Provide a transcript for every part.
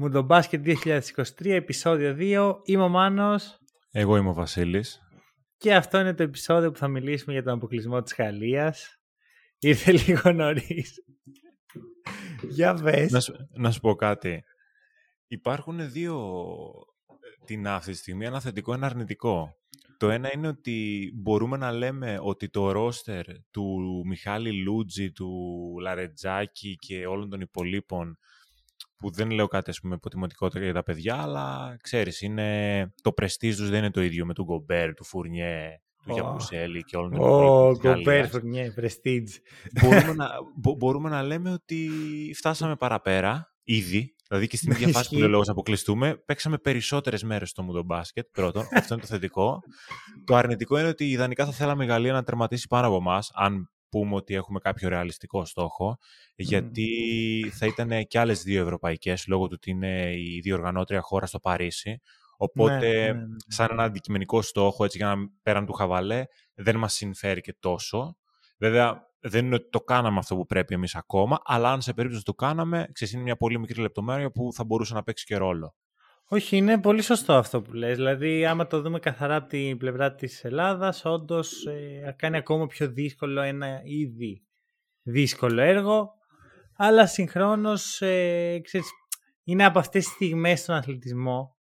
Μουντομπάσκετ 2023, επεισόδιο 2. Είμαι ο Μάνος. Εγώ είμαι ο Βασίλης. Και αυτό είναι το επεισόδιο που θα μιλήσουμε για τον αποκλεισμό της Γαλλίας. Ήρθε λίγο νωρίς. για πες. Να, σου, να σου πω κάτι. Υπάρχουν δύο την αυτή τη στιγμή, ένα θετικό, ένα αρνητικό. Το ένα είναι ότι μπορούμε να λέμε ότι το ρόστερ του Μιχάλη Λούτζη, του Λαρετζάκη και όλων των υπολείπων που δεν λέω κάτι ας πούμε υποτιμωτικότερο για τα παιδιά, αλλά ξέρεις, είναι, το πρεστίζ τους δεν είναι το ίδιο με τον Γκομπέρ, του Φουρνιέ, του oh. Γιαπουσέλη και όλων των υπολείπων. Ω, Γκομπέρ, Φουρνιέ, πρεστίζ. Μπορούμε, να, μπορούμε να λέμε ότι φτάσαμε παραπέρα, ήδη, Δηλαδή και στην ίδια φάση που λέει λόγος να αποκλειστούμε, παίξαμε περισσότερες μέρες στο Μουντο Μπάσκετ. Πρώτον, αυτό είναι το θετικό. το αρνητικό είναι ότι ιδανικά θα θέλαμε η Γαλλία να τερματίσει πάνω από εμάς, αν πούμε ότι έχουμε κάποιο ρεαλιστικό στόχο, γιατί θα ήταν και άλλες δύο ευρωπαϊκές, λόγω του ότι είναι η διοργανώτρια χώρα στο Παρίσι. Οπότε, ναι, ναι, ναι, σαν ένα αντικειμενικό στόχο, έτσι για να πέραν του χαβαλέ, δεν μας συμφέρει και τόσο. Βέβαια, δεν είναι ότι το κάναμε αυτό που πρέπει εμείς ακόμα, αλλά αν σε περίπτωση το κάναμε, ξέρεις, είναι μια πολύ μικρή λεπτομέρεια που θα μπορούσε να παίξει και ρόλο. Όχι, είναι πολύ σωστό αυτό που λες. Δηλαδή, άμα το δούμε καθαρά από την πλευρά της Ελλάδας, όντως ε, κάνει ακόμα πιο δύσκολο ένα ήδη δύσκολο έργο, αλλά συγχρόνως, ε, ξέρεις, είναι από αυτές τις στιγμές στον αθλητισμό,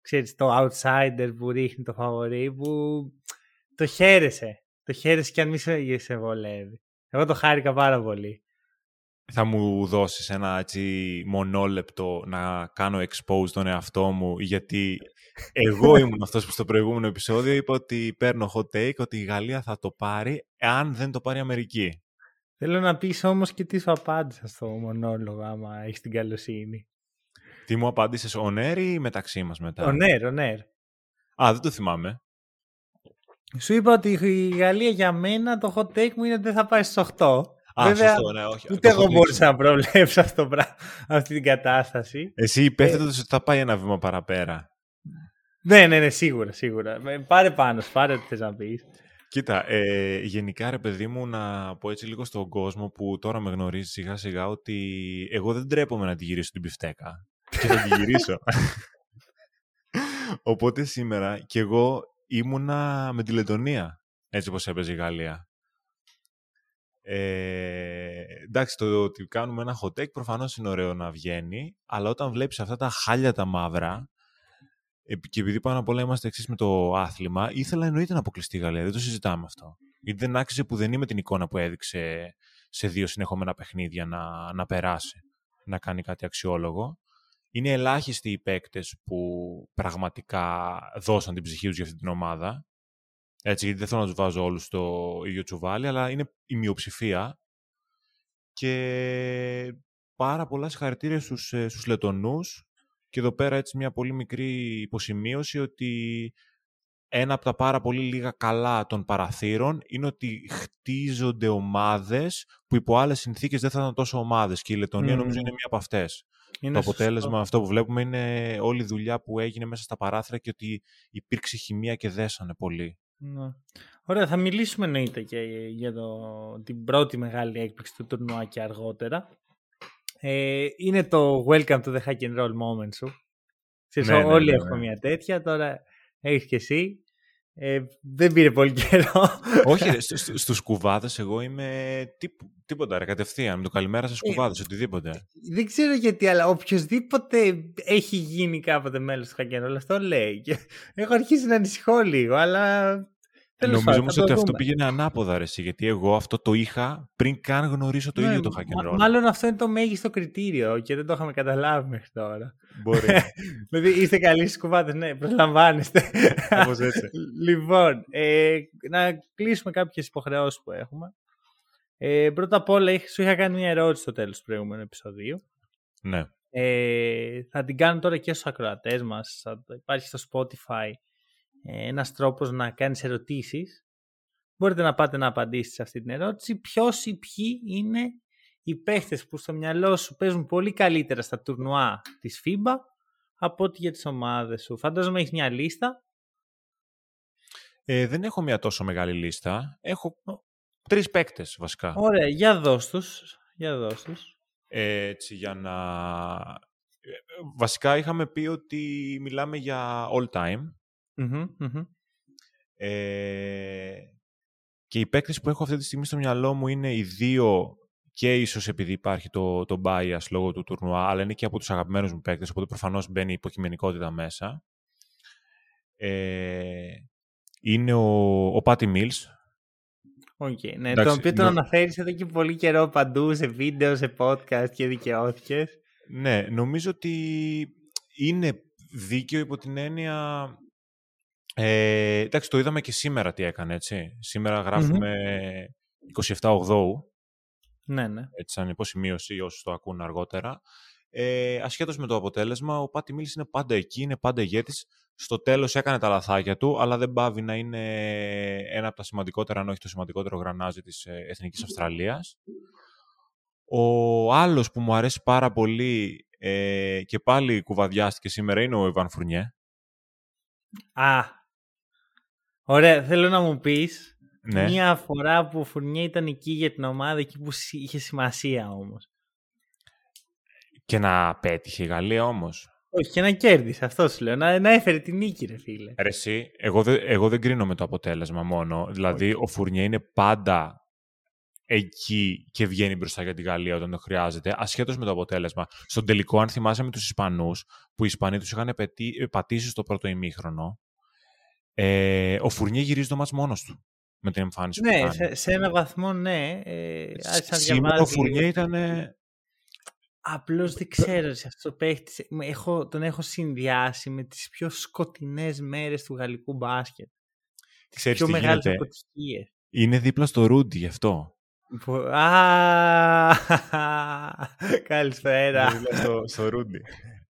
ξέρεις, το outsider που ρίχνει το φαβορή, που το χαίρεσαι. Το χαίρεσαι και αν μη σε βολεύει. Εγώ το χάρηκα πάρα πολύ. Θα μου δώσεις ένα έτσι μονόλεπτο να κάνω expose τον εαυτό μου γιατί εγώ ήμουν αυτός που στο προηγούμενο επεισόδιο είπα ότι παίρνω hot take ότι η Γαλλία θα το πάρει αν δεν το πάρει η Αμερική. Θέλω να πεις όμως και τι σου απάντησα στο μονόλογο άμα έχεις την καλοσύνη. Τι μου απάντησες, ο Νέρ ή μεταξύ μας μετά; Ο Νέρ, ο Νέρ. Α, δεν το θυμάμαι. Σου είπα ότι η Γαλλία για μένα το hot take μου είναι ότι δεν θα πάει στις 8. Α, Βέβαια, σωστό, ναι, όχι. Ούτε εγώ μπορούσα να προβλέψω αυτό, αυτή την κατάσταση. Εσύ υπέθετε ε, ότι θα πάει ένα βήμα παραπέρα. Ναι, ναι, ναι, σίγουρα, σίγουρα. Πάρε πάνω, πάρε ό,τι θες να πεις. Κοίτα, ε, γενικά ρε παιδί μου να πω έτσι λίγο στον κόσμο που τώρα με γνωρίζει σιγά σιγά ότι εγώ δεν τρέπομαι να τη γυρίσω την πιφτέκα. Και θα τη γυρίσω. Οπότε σήμερα και εγώ ήμουνα με τη Λετωνία, έτσι όπως έπαιζε η Γαλλία. Ε, εντάξει, το ότι κάνουμε ένα hot take προφανώς είναι ωραίο να βγαίνει, αλλά όταν βλέπεις αυτά τα χάλια τα μαύρα, και επειδή πάνω απ' όλα είμαστε εξής με το άθλημα, ήθελα εννοείται να αποκλειστεί η Γαλλία. Δεν το συζητάμε αυτό. Γιατί δεν άξιζε που δεν είμαι την εικόνα που έδειξε σε δύο συνεχόμενα παιχνίδια να, να περάσει, να κάνει κάτι αξιόλογο είναι ελάχιστοι οι παίκτες που πραγματικά δώσαν την ψυχή τους για αυτή την ομάδα. Έτσι, γιατί δεν θέλω να τους βάζω όλους στο ίδιο τσουβάλι, αλλά είναι η μειοψηφία. Και πάρα πολλά συγχαρητήρια στους, ε, στους Λετωνούς. Και εδώ πέρα έτσι μια πολύ μικρή υποσημείωση ότι ένα από τα πάρα πολύ λίγα καλά των παραθύρων είναι ότι χτίζονται ομάδες που υπό άλλες συνθήκες δεν θα ήταν τόσο ομάδες και η Λετωνία νομίζω είναι μία από αυτές. Είναι το αποτέλεσμα σωστό. αυτό που βλέπουμε είναι όλη η δουλειά που έγινε μέσα στα παράθυρα και ότι υπήρξε χημεία και δέσανε πολύ. Ναι. Ωραία, θα μιλήσουμε εννοείται και για το, την πρώτη μεγάλη έκπληξη του τουρνουά και αργότερα. Ε, είναι το welcome to the hack and roll moment σου. ναι, ναι, όλοι ναι, έχουμε ναι. μια τέτοια, τώρα έχεις και εσύ. Ε, δεν πήρε πολύ καιρό. Όχι, στους κουβάδες εγώ είμαι τίποτα, ρε, κατευθείαν. Με το καλημέρα στου κουβάδες, ε, οτιδήποτε. Δεν ξέρω γιατί, αλλά οποιοδήποτε έχει γίνει κάποτε μέλος του Χακερόλ, αυτό λέει. Και έχω αρχίσει να ανησυχώ λίγο, αλλά Νομίζω όμως ότι αυτό πήγαινε ανάποδα, ρε, γιατί εγώ αυτό το είχα πριν καν γνωρίσω το ναι, ίδιο το hack and roll. Μάλλον αυτό είναι το μέγιστο κριτήριο και δεν το είχαμε καταλάβει μέχρι τώρα. Μπορεί. δηλαδή είστε καλοί στι κουβάτε, ναι, προσλαμβάνεστε. Όπω έτσι. λοιπόν, ε, να κλείσουμε κάποιες υποχρεώσεις που έχουμε. Ε, πρώτα απ' όλα, σου είχα κάνει μια ερώτηση στο τέλος του προηγούμενου επεισοδίου. Ναι. Ε, θα την κάνω τώρα και στους ακροατές μας. Υπάρχει στο Spotify ένας τρόπος να κάνεις ερωτήσεις. Μπορείτε να πάτε να απαντήσετε σε αυτή την ερώτηση. Ποιος ή ποιοι είναι οι παίχτες που στο μυαλό σου παίζουν πολύ καλύτερα στα τουρνουά της FIBA από ό,τι για τις ομάδες σου; Φαντάζομαι έχεις μια λίστα. Ε, δεν έχω μια τόσο μεγάλη λίστα. Έχω τρεις παίκτες βασικά. Ωραία, για δώσ' τους. Για δώσ' τους. έτσι για να βασικά είχαμε πει ότι μιλάμε για all time. Ε, και οι παίκτες που έχω αυτή τη στιγμή στο μυαλό μου είναι οι δύο και ίσως επειδή υπάρχει το, το bias λόγω του τουρνουά, αλλά είναι και από τους αγαπημένους μου παίκτες, οπότε προφανώς μπαίνει η υποκειμενικότητα μέσα. Ε, είναι ο, ο Patty Mills. Okay, ναι, το οποίο τον αναφέρεις εδώ και πολύ καιρό παντού, σε βίντεο, σε podcast και δικαιώθηκες. Ναι, νομίζω ότι είναι δίκαιο υπό την έννοια... Ε, εντάξει, το είδαμε και σήμερα τι έκανε, έτσι. Σήμερα γράφουμε 27 Οκτώου. Ναι, ναι. Έτσι, σαν υποσημείωση όσοι το ακούν αργότερα. Ε, ασχέτως με το αποτέλεσμα, ο Πάτι Μίλης είναι πάντα εκεί, είναι πάντα ηγέτης. Στο τέλος έκανε τα λαθάκια του, αλλά δεν πάβει να είναι ένα από τα σημαντικότερα, αν όχι το σημαντικότερο γρανάζι της ε, Εθνικής Αυστραλίας. Ο άλλος που μου αρέσει πάρα πολύ ε, και πάλι κουβαδιάστηκε σήμερα είναι ο Ιβάν Φουρνιέ. Α, ωραία. Θέλω να μου πεις ναι. Μία φορά που ο Φουρνιέ ήταν εκεί για την ομάδα, εκεί που είχε σημασία όμως. Και να πέτυχε η Γαλλία όμως. Όχι, και να κέρδισε, αυτό σου λέω. Να, να έφερε την νίκη, ρε φίλε. Ρε, εσύ, εγώ, δε, εγώ δεν κρίνω με το αποτέλεσμα μόνο. Δηλαδή, ο Φουρνιέ είναι πάντα εκεί και βγαίνει μπροστά για τη Γαλλία όταν το χρειάζεται, ασχέτως με το αποτέλεσμα. Στον τελικό, αν θυμάσαι με τους Ισπανούς, που οι Ισπανοί τους είχαν πατήσει στο πρώτο ημίχρονο, ε, ο Φουρνιέ γυρίζει το μάτς μόνος του με την εμφάνιση ναι, που κάνει. Σε, σε ένα βαθμό ναι. Ε, Σήμερα ο Φουρνιέ ήταν... Απλώς δεν ξέρω σε αυτό το παίχτης. Έχω, τον έχω συνδυάσει με τις πιο σκοτεινές μέρες του γαλλικού μπάσκετ. Τις Ξέρεις πιο μεγάλες αποτυχίες. Είναι δίπλα στο Ρούντι γι' αυτό. Α, καλησπέρα. Είναι δίπλα στο, στο Ρούντι.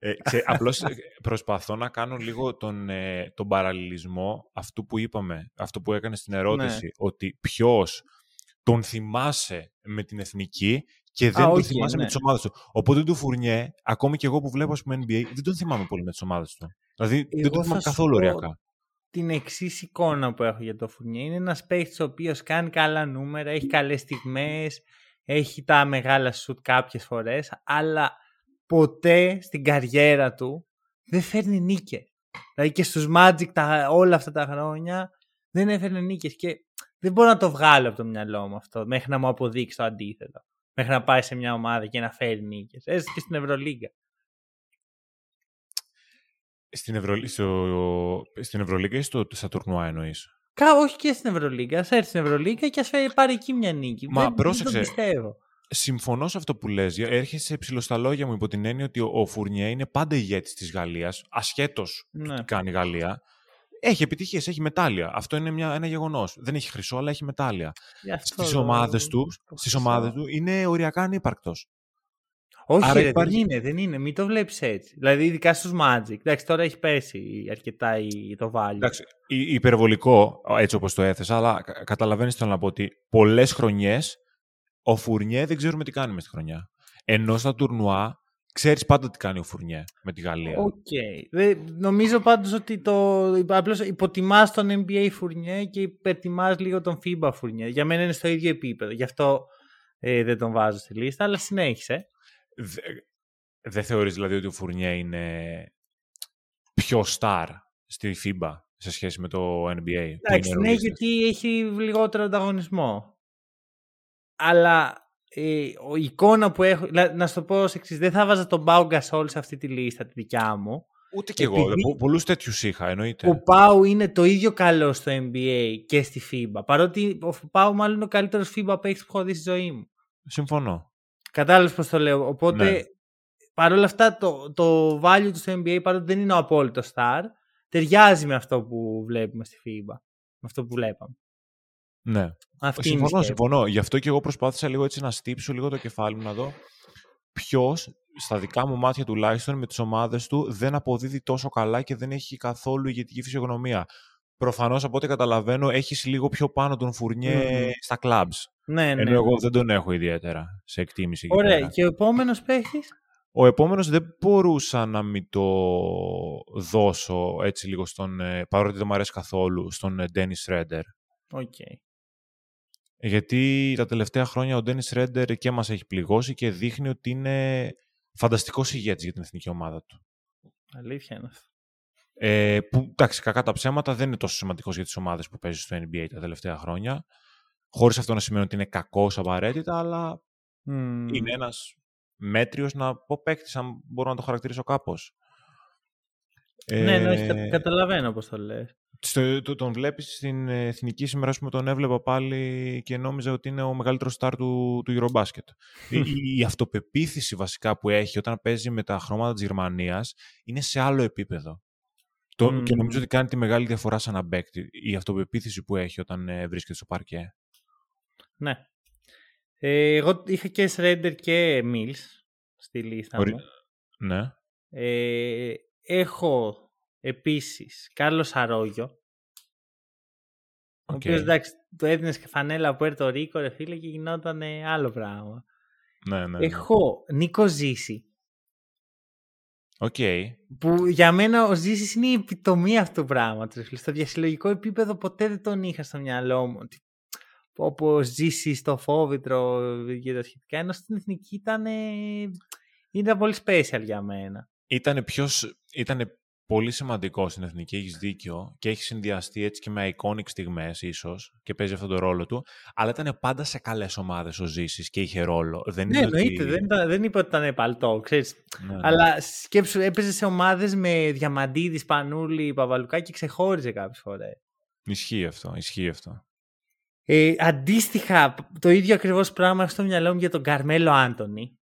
Ε, ξέ, απλώς ε, προσπαθώ να κάνω λίγο τον, ε, τον παραλληλισμό αυτού που είπαμε, αυτό που έκανες στην ερώτηση, ναι. ότι ποιος τον θυμάσαι με την εθνική και δεν τον θυμάσαι με ναι. τις ομάδες του. Οπότε του Φουρνιέ, ακόμη και εγώ που βλέπω πούμε, NBA, δεν τον θυμάμαι πολύ με τις ομάδες του. Δηλαδή δεν τον θυμάμαι καθόλου ωριακά. Την εξής εικόνα που έχω για το Φουρνιέ είναι ένας παίχτης ο οποίος κάνει καλά νούμερα, έχει καλές στιγμές, έχει τα μεγάλα σουτ κάποιες φορές, αλλά ποτέ στην καριέρα του δεν φέρνει νίκες. Δηλαδή και στους Magic τα, όλα αυτά τα χρόνια δεν έφερνε νίκες και δεν μπορώ να το βγάλω από το μυαλό μου αυτό μέχρι να μου αποδείξει το αντίθετο. Μέχρι να πάει σε μια ομάδα και να φέρει νίκες. Έστω και στην Ευρωλίγκα. Στην, Ευρω... στο... στην Ευρωλίγκα ή στο... στα τουρνουά εννοείς; Κα, όχι και στην Ευρωλίγκα. Α έρθει στην Ευρωλίγκα και ας φέρει πάρει εκεί μια νίκη. Μα δεν, πρόσεξε. Δεν το πιστεύω συμφωνώ σε αυτό που λες. Έρχεσαι ψηλό στα λόγια μου υπό την έννοια ότι ο Φουρνιέ είναι πάντα ηγέτης της Γαλλίας, ασχέτως ναι. τι κάνει η Γαλλία. Έχει επιτυχίες, έχει μετάλλια. Αυτό είναι μια, ένα γεγονός. Δεν έχει χρυσό, αλλά έχει μετάλλια. Στις ομάδες του, στις ομάδες του είναι οριακά ανύπαρκτος. Όχι, Άρα ρε, υπάρχει... δεν είναι, δεν είναι. Μην το βλέπεις έτσι. Δηλαδή, ειδικά στους Magic. Εντάξει, τώρα έχει πέσει αρκετά το value. Εντάξει, υπερβολικό, έτσι όπως το έθεσα, αλλά καταλαβαίνεις θέλω να πω ότι πολλές χρονιές ο Φουρνιέ δεν ξέρουμε τι κάνει μες στη χρονιά. Ενώ στα τουρνουά ξέρεις πάντα τι κάνει ο Φουρνιέ με τη Γαλλία. Οκ. Okay. Νομίζω πάντως ότι το απλώς υποτιμάς τον NBA Φουρνιέ και υπερτιμάς λίγο τον FIBA Φουρνιέ. Για μένα είναι στο ίδιο επίπεδο. Γι' αυτό ε, δεν τον βάζω στη λίστα, αλλά συνέχισε. Δεν θεωρείς δηλαδή ότι ο Φουρνιέ είναι πιο star στη FIBA σε σχέση με το NBA. Εντάξει, ναι, γιατί έχει λιγότερο ανταγωνισμό αλλά ε, η εικόνα που έχω. Να σου το πω ως εξής: Δεν θα βάζα τον Πάου Γκασόλ σε αυτή τη λίστα τη δικιά μου. Ούτε κι εγώ. Πολλούς τέτοιους είχα, εννοείται. Ο Πάου είναι το ίδιο καλό στο NBA και στη FIBA. Παρότι ο Πάου μάλλον είναι ο καλύτερος FIBA παίκτης που έχω δει στη ζωή μου. Συμφωνώ. Κατάλαβες πώς το λέω. Οπότε ναι. παρόλα αυτά το, το value του στο NBA παρότι δεν είναι ο απόλυτος star, ταιριάζει με αυτό που βλέπουμε στη FIBA. Με αυτό που βλέπαμε. Ναι. Αυτή συμφωνώ, συμφωνώ. Γι' αυτό και εγώ προσπάθησα λίγο έτσι να στύψω λίγο το κεφάλι μου να δω ποιος, στα δικά μου μάτια τουλάχιστον, με τις ομάδες του δεν αποδίδει τόσο καλά και δεν έχει καθόλου ηγετική φυσιογνωμία. Προφανώς από ό,τι καταλαβαίνω, έχεις λίγο πιο πάνω τον Φουρνιέ στα κλαμπ. Ναι, ναι. Ενώ εγώ δεν τον έχω ιδιαίτερα σε εκτίμηση. Ωραία. Και ο επόμενος παίχτης. Ο επόμενος δεν μπορούσα να μην το δώσω έτσι λίγο στον, ε, παρότι δεν μου αρέσει καθόλου, στον Ντένι Σρέντερ. Οκ. Γιατί τα τελευταία χρόνια ο Ντένις Σρέντερ και μας έχει πληγώσει και δείχνει ότι είναι φανταστικός ηγέτης για την εθνική ομάδα του. Αλήθεια είναι αυτό. Ε, που, εντάξει, κακά τα ψέματα δεν είναι τόσο σημαντικός για τις ομάδες που παίζει στο NBA τα τελευταία χρόνια. Χωρίς αυτό να σημαίνει ότι είναι κακός απαραίτητα, αλλά είναι ένας μέτριος να πω παίκτης, αν μπορώ να το χαρακτηρίσω κάπως. Ναι, ναι, ε, καταλαβαίνω πώς το λες. Στο, τον βλέπεις στην εθνική σήμερα, που τον έβλεπα πάλι και νόμιζα ότι είναι ο μεγαλύτερος στάρ του, του Eurobasket. η, η, αυτοπεποίθηση βασικά που έχει όταν παίζει με τα χρώματα της Γερμανίας είναι σε άλλο επίπεδο. Το, Και νομίζω ότι κάνει τη μεγάλη διαφορά σαν ένα παίκτη η αυτοπεποίθηση που έχει όταν ε, βρίσκεται στο παρκέ. Ναι. Ε, εγώ είχα και Σρέντερ και Mills στη λίστα μου. Ναι. Ε, έχω επίσης Κάρλος Αρόγιο. Okay. Ο οποίος εντάξει το έδινε και φανέλα από Έρτο Ρίκο ρε φίλε και γινόταν άλλο πράγμα. Ναι, ναι, ναι. Έχω Νίκο Ζήση. Okay. Που για μένα ο Ζήσης είναι η επιτομή αυτού του πράγματος. Στο διασυλλογικό επίπεδο ποτέ δεν τον είχα στο μυαλό μου. Όπω ζήσει στο φόβητρο και τα σχετικά. Ενώ στην εθνική ήταν, ήταν πολύ special για μένα. Ήταν, ποιος, ήτανε πολύ σημαντικό στην εθνική, έχεις δίκιο και έχεις συνδυαστεί έτσι και με iconic στιγμές, ίσως και παίζει αυτόν τον ρόλο του. Αλλά ήταν πάντα σε καλές ομάδες ο Ζήσης και είχε ρόλο. Δεν ναι, εννοείται. Ότι... Δεν, δεν είπα ότι ήταν παλτό, ξέρεις. Ναι, ναι. Αλλά σκέψου, έπαιζε σε ομάδες με Διαμαντίδη, Πανούλη, Παβαλουκά και ξεχώριζε κάποιες φορές. Ισχύει αυτό, ισχύει αυτό. Ε, αντίστοιχα, το ίδιο ακριβώς πράγμα έχω στο μυαλό μου για τον Καρμέλο Άντωνη.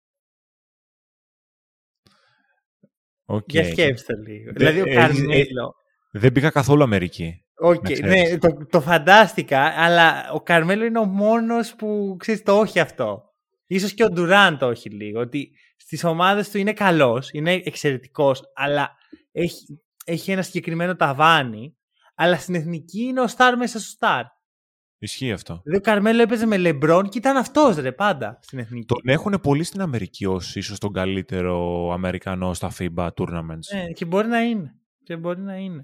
Okay. Για σκέψτε λίγο. δηλαδή ο ε, Καρμέλο. δεν πήγα καθόλου Αμερική. Okay, ναι, το, το φαντάστηκα, αλλά ο Καρμέλο είναι ο μόνος που ξέρεις το όχι αυτό. Ίσως και ο Ντουράν το όχι λίγο. Ότι στις ομάδες του είναι καλός, είναι εξαιρετικός, αλλά έχει, έχει ένα συγκεκριμένο ταβάνι, αλλά στην εθνική είναι ο Σταρ μέσα στο Σταρ. Ισχύει αυτό. Δηλαδή ο Καρμέλο έπαιζε με Λεμπρόν και ήταν αυτός ρε πάντα στην εθνική. Τον έχουν πολύ στην Αμερική ως ίσως τον καλύτερο Αμερικανό στα FIBA tournaments. Ναι, και μπορεί να είναι. Και μπορεί να είναι.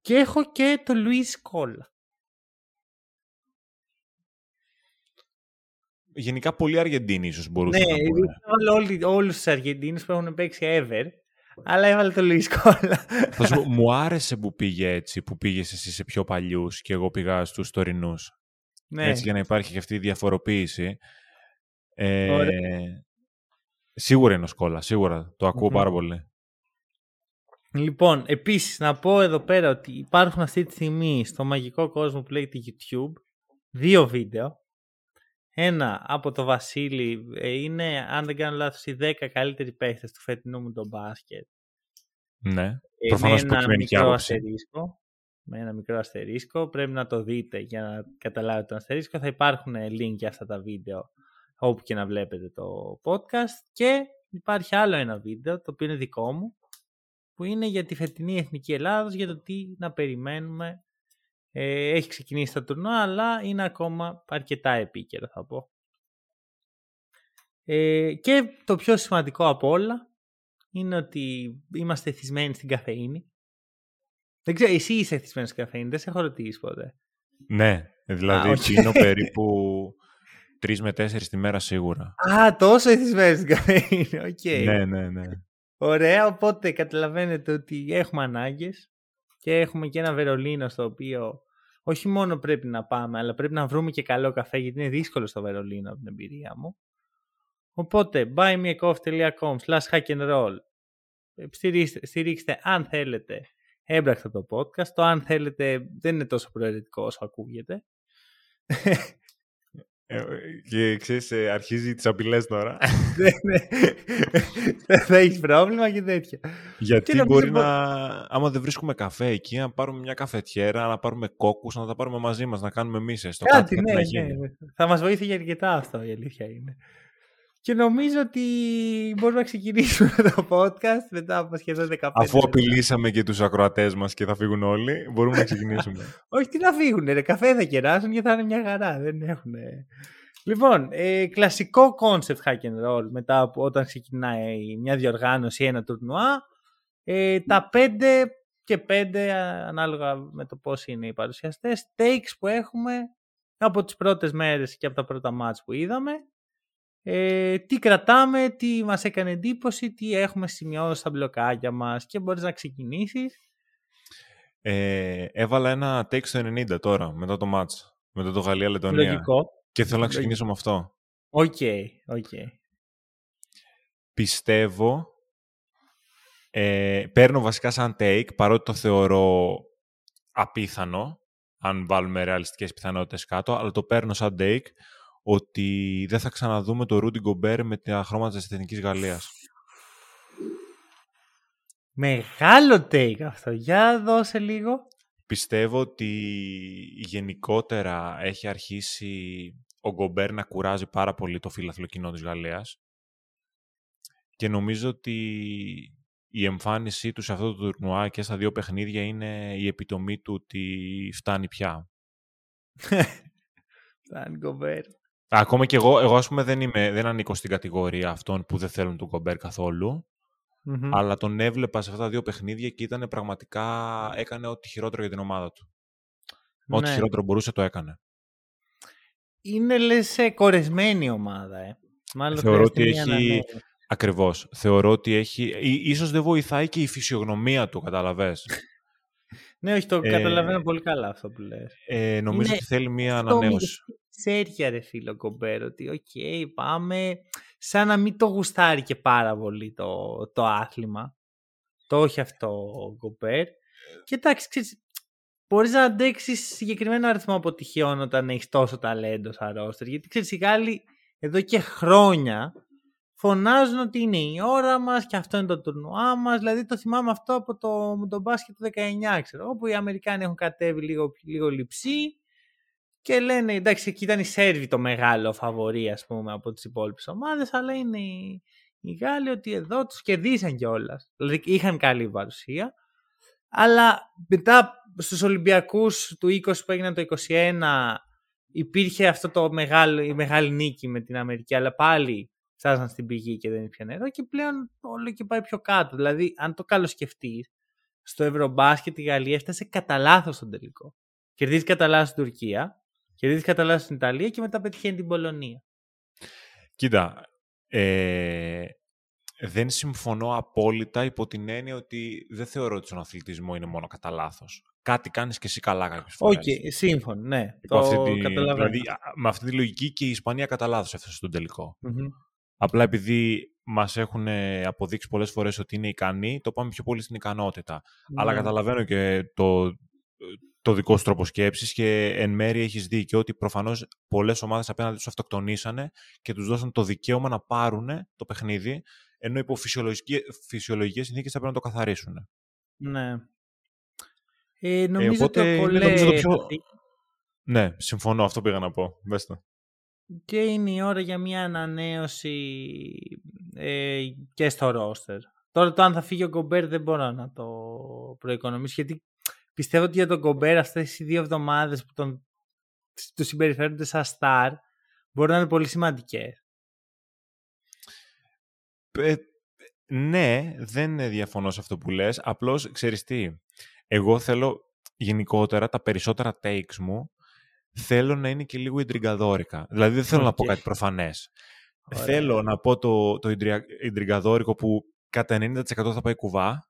Και έχω και το Λουίς Κόλλα. Γενικά πολλοί Αργεντίνοι ίσως μπορούσαν ναι, να πούνε. Ναι, όλοι, όλους τους Αργεντίνους που έχουν παίξει ever, αλλά έβαλε το Λουίς Κόλλα. μου άρεσε που πήγε έτσι, που πήγες εσύ σε πιο παλιούς και εγώ πήγα στους τωρινούς. Ναι. Έτσι για να υπάρχει και αυτή η διαφοροποίηση. Ε, σίγουρα είναι ο Σκόλας, σίγουρα. Το ακούω πάρα πολύ. Λοιπόν, επίσης να πω εδώ πέρα ότι υπάρχουν αυτή τη στιγμή στο μαγικό κόσμο που λέγεται YouTube δύο βίντεο. Ένα από το Βασίλη ε, είναι, αν δεν κάνω λάθος, οι 10 καλύτεροι παίχτες του φετινού μου το μπάσκετ. Ναι, ε, προφανώς με ένα μικρό αστερίσκο με ένα μικρό αστερίσκο. Πρέπει να το δείτε για να καταλάβετε τον αστερίσκο. Θα υπάρχουν link για αυτά τα βίντεο όπου και να βλέπετε το podcast. Και υπάρχει άλλο ένα βίντεο το οποίο είναι δικό μου που είναι για τη φετινή Εθνική Ελλάδος για το τι να περιμένουμε. Ε, έχει ξεκινήσει το τουρνουά αλλά είναι ακόμα αρκετά επίκαιρο θα πω. Ε, και το πιο σημαντικό από όλα είναι ότι είμαστε εθισμένοι στην καφεΐνη δεν ξέρω, εσύ είσαι εθισμένος καφεΐνη, δεν σε έχω ρωτήσει ποτέ. Ναι, δηλαδή Α, πίνω περίπου τρεις με τέσσερις τη μέρα σίγουρα. Α, τόσο εθισμένος στην καφεΐνη, οκ. Ναι, ναι, ναι. Ωραία, οπότε καταλαβαίνετε ότι έχουμε ανάγκες και έχουμε και ένα Βερολίνο στο οποίο όχι μόνο πρέπει να πάμε, αλλά πρέπει να βρούμε και καλό καφέ γιατί είναι δύσκολο στο Βερολίνο από την εμπειρία μου. Οπότε, buymeacoffee.com slash hack and roll. Στηρίξτε, στηρίξτε αν θέλετε έμπρακτα το podcast. Το αν θέλετε δεν είναι τόσο προαιρετικό όσο ακούγεται. Ε, και ξέρεις, ε, αρχίζει τις απειλές τώρα. ναι, ναι. Θα έχεις πρόβλημα και τέτοια. Γιατί μπορεί να, άμα δεν βρίσκουμε καφέ εκεί, να πάρουμε μια καφετιέρα, να πάρουμε κόκκους, να τα πάρουμε μαζί μας, να κάνουμε εμείς το κάτι, κάτι ναι, ναι, ναι. Θα μας βοήθησε αρκετά αυτό, η αλήθεια είναι. Και νομίζω ότι μπορούμε να ξεκινήσουμε το podcast μετά από σχεδόν 15 Αφού απειλήσαμε και τους ακροατές μας και θα φύγουν όλοι, μπορούμε να ξεκινήσουμε. Όχι, τι να φύγουν, ρε, καφέ θα κεράσουν και θα είναι μια χαρά. Δεν έχουν... Λοιπόν, ε, κλασικό concept hack and roll μετά από όταν ξεκινάει μια διοργάνωση ή ένα τουρνουά. Ε, τα πέντε και πέντε, ανάλογα με το πώς είναι οι παρουσιαστές, takes που έχουμε από τις πρώτες μέρες και από τα πρώτα μάτς που είδαμε ε, τι κρατάμε, τι μας έκανε εντύπωση, τι έχουμε σημειώσει στα μπλοκάκια μας και μπορείς να ξεκινήσεις. Ε, έβαλα ένα take στο 90 τώρα, μετά το match, μετά το Γαλλία-Λετωνία. Λογικό. Και θέλω να ξεκινήσω με αυτό. OK, okay, OK. Πιστεύω, ε, παίρνω βασικά σαν take, παρότι το θεωρώ απίθανο, αν βάλουμε ρεαλιστικές πιθανότητες κάτω, αλλά το παίρνω σαν take, ότι δεν θα ξαναδούμε το Ρούντι Γκομπέρ με τα χρώματα της Εθνικής Γαλλίας. Μεγάλο take αυτό. Για δώσε λίγο. Πιστεύω ότι γενικότερα έχει αρχίσει ο Γκομπέρ να κουράζει πάρα πολύ το φύλαθλο κοινό της Γαλλίας και νομίζω ότι η εμφάνισή του σε αυτό το τουρνουά και στα δύο παιχνίδια είναι η επιτομή του ότι φτάνει πια. φτάνει Γκομπέρ. Ακόμα και εγώ, εγώ ας πούμε δεν, είμαι, δεν ανήκω στην κατηγορία αυτών που δεν θέλουν τον Γκομπέρ καθόλου. Αλλά τον έβλεπα σε αυτά τα δύο παιχνίδια και ήταν πραγματικά έκανε ό,τι χειρότερο για την ομάδα του. Ό,τι ναι. χειρότερο μπορούσε το έκανε. Είναι λες κορεσμένη ομάδα, ε. Μάλλον Θεωρώ ότι έχει... Ακριβώς. Θεωρώ ότι έχει... Ίσως δεν βοηθάει και η φυσιογνωμία του, κατάλαβες. ναι, όχι, το ε... καταλαβαίνω πολύ καλά αυτό που λες. Ε, νομίζω ότι θέλει μία ανανέωση. Ξέρει ρε φίλε ο Γκομπέρ ότι OK okay, πάμε σαν να μην το γουστάρει και πάρα πολύ το, το άθλημα. Το όχι αυτό ο Κομπέρ. Και εντάξει, ξέρεις, μπορείς να αντέξεις συγκεκριμένο αριθμό αποτυχιών όταν έχεις τόσο ταλέντο σαν ρόστερ. Γιατί ξέρεις, οι Γάλλοι εδώ και χρόνια φωνάζουν ότι είναι η ώρα μας και αυτό είναι το τουρνουά μας. Δηλαδή το θυμάμαι αυτό από το, το μπάσκετ του 19, ξέρω, όπου οι Αμερικάνοι έχουν κατέβει λίγο, λίγο λειψή και λένε, εντάξει, εκεί ήταν η Σέρβη το μεγάλο φαβορή, ας πούμε, από τις υπόλοιπες ομάδες, αλλά είναι οι, οι Γάλλοι ότι εδώ τους κερδίσαν κιόλας. Δηλαδή είχαν καλή παρουσία. Αλλά μετά στους Ολυμπιακούς του 20 που έγιναν το 21 υπήρχε αυτό το μεγάλο, η μεγάλη νίκη με την Αμερική, αλλά πάλι φτάσαν στην πηγή και δεν υπήρχε νερό και πλέον όλο και πάει πιο κάτω. Δηλαδή, αν το καλώ σκεφτεί, στο Ευρωμπάσκετ η Γαλλία έφτασε κατά λάθος στον τελικό. Κερδίζει κατά λάθος στην Τουρκία, Κερδίζει κατά λάθος στην Ιταλία και μετά πετυχαίνει την Πολωνία. Κοίτα, ε, δεν συμφωνώ απόλυτα υπό την έννοια ότι δεν θεωρώ ότι στον αθλητισμό είναι μόνο κατά λάθος. Κάτι κάνεις και εσύ καλά κάποιες φορές. OK, okay, σύμφωνοι, ναι. Το τη, δηλαδή, με αυτή τη λογική και η Ισπανία κατά λάθος έφτασε στον τελικό Απλά επειδή μας έχουν αποδείξει πολλές φορές ότι είναι ικανοί, το πάμε πιο πολύ στην ικανότητα. Αλλά ναι. καταλαβαίνω και το, το δικό σου τρόπο σκέψης και εν μέρει έχεις δίκιο ότι προφανώς πολλές ομάδες απέναντι τους αυτοκτονήσανε και τους δώσαν το δικαίωμα να πάρουν το παιχνίδι, ενώ υπό φυσιολογικέ συνθήκες θα πρέπει να το καθαρίσουν. Ναι. Ε, νομίζω ότι ο Κολέ... το πιο... Ναι, συμφωνώ, αυτό πήγα να πω. Βες Και είναι η ώρα για μια ανανέωση ε, και στο ρόστερ. Τώρα το αν θα φύγει ο Γκομπέρ δεν μπορώ να το προοικονομήσω γιατί πιστεύω ότι για τον Κομπέρ αυτές οι δύο εβδομάδες που τον, τους συμπεριφέρονται σαν star μπορεί να είναι πολύ σημαντικές. Ε, ναι, δεν διαφωνώ σε αυτό που λες. Απλώς, ξέρεις τι, εγώ θέλω γενικότερα τα περισσότερα takes μου θέλω να είναι και λίγο ιντριγκαδόρικα. Δηλαδή δεν θέλω να πω κάτι προφανές. Θέλω να πω το, το ιντριγκαδόρικο που κατά 90% θα πάει κουβά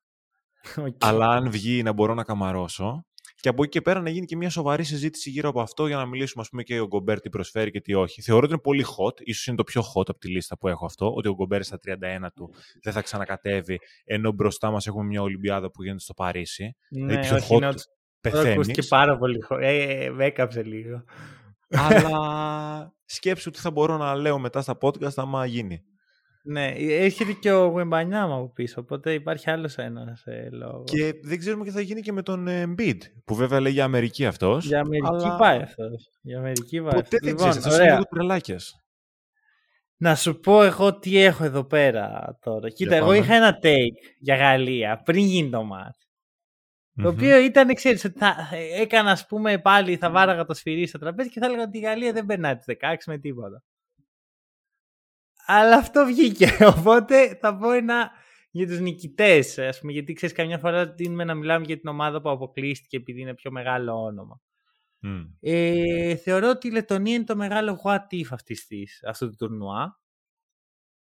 αλλά αν βγει να μπορώ να καμαρώσω. Και από εκεί και πέρα να γίνει και μια σοβαρή συζήτηση γύρω από αυτό για να μιλήσουμε, ας πούμε, και ο Γκομπέρ τι προσφέρει και τι όχι. Θεωρώ ότι είναι πολύ hot, ίσως είναι το πιο hot από τη λίστα που έχω αυτό, ότι ο Γκομπέρ στα 31 του δεν θα ξανακατέβει, ενώ μπροστά μας έχουμε μια Ολυμπιάδα που γίνεται στο Παρίσι. Ναι, δηλαδή πιο όχι, hot πεθαίνει. και πάρα πολύ hot. Ε, ε, με έκαψε λίγο. Αλλά σκέψου τι θα μπορώ να λέω μετά στα podcast άμα γίνει. Ναι, έρχεται και ο Γουεμπανιάμα από πίσω, οπότε υπάρχει άλλος ένας ε, λόγος. Και δεν ξέρουμε τι θα γίνει και με τον Embiid, που βέβαια λέει για Αμερική αυτός. Για Αμερική αλλά... πάει αυτός. Για Αμερική πάει. Ποτέ δεν λοιπόν, ξέρει, θα λίγο τρελάκια. Να σου πω εγώ τι έχω εδώ πέρα τώρα. Κοίτα, εγώ είχα ένα take για Γαλλία πριν γίνει το match. Το οποίο ήταν, ξέρεις, ότι θα έκανα, ας πούμε, πάλι, θα βάραγα το σφυρί στο τραπέζι και θα έλεγα ότι η Γαλλία δεν περνάει τις 16 με τίποτα. Αλλά αυτό βγήκε. Οπότε θα πω ένα για τους νικητές, ας πούμε, γιατί ξέρεις καμιά φορά δίνουμε να μιλάμε για την ομάδα που αποκλείστηκε επειδή είναι πιο μεγάλο όνομα. Ε, θεωρώ ότι η Λετωνία είναι το μεγάλο what if αυτής της, αυτού του τουρνουά.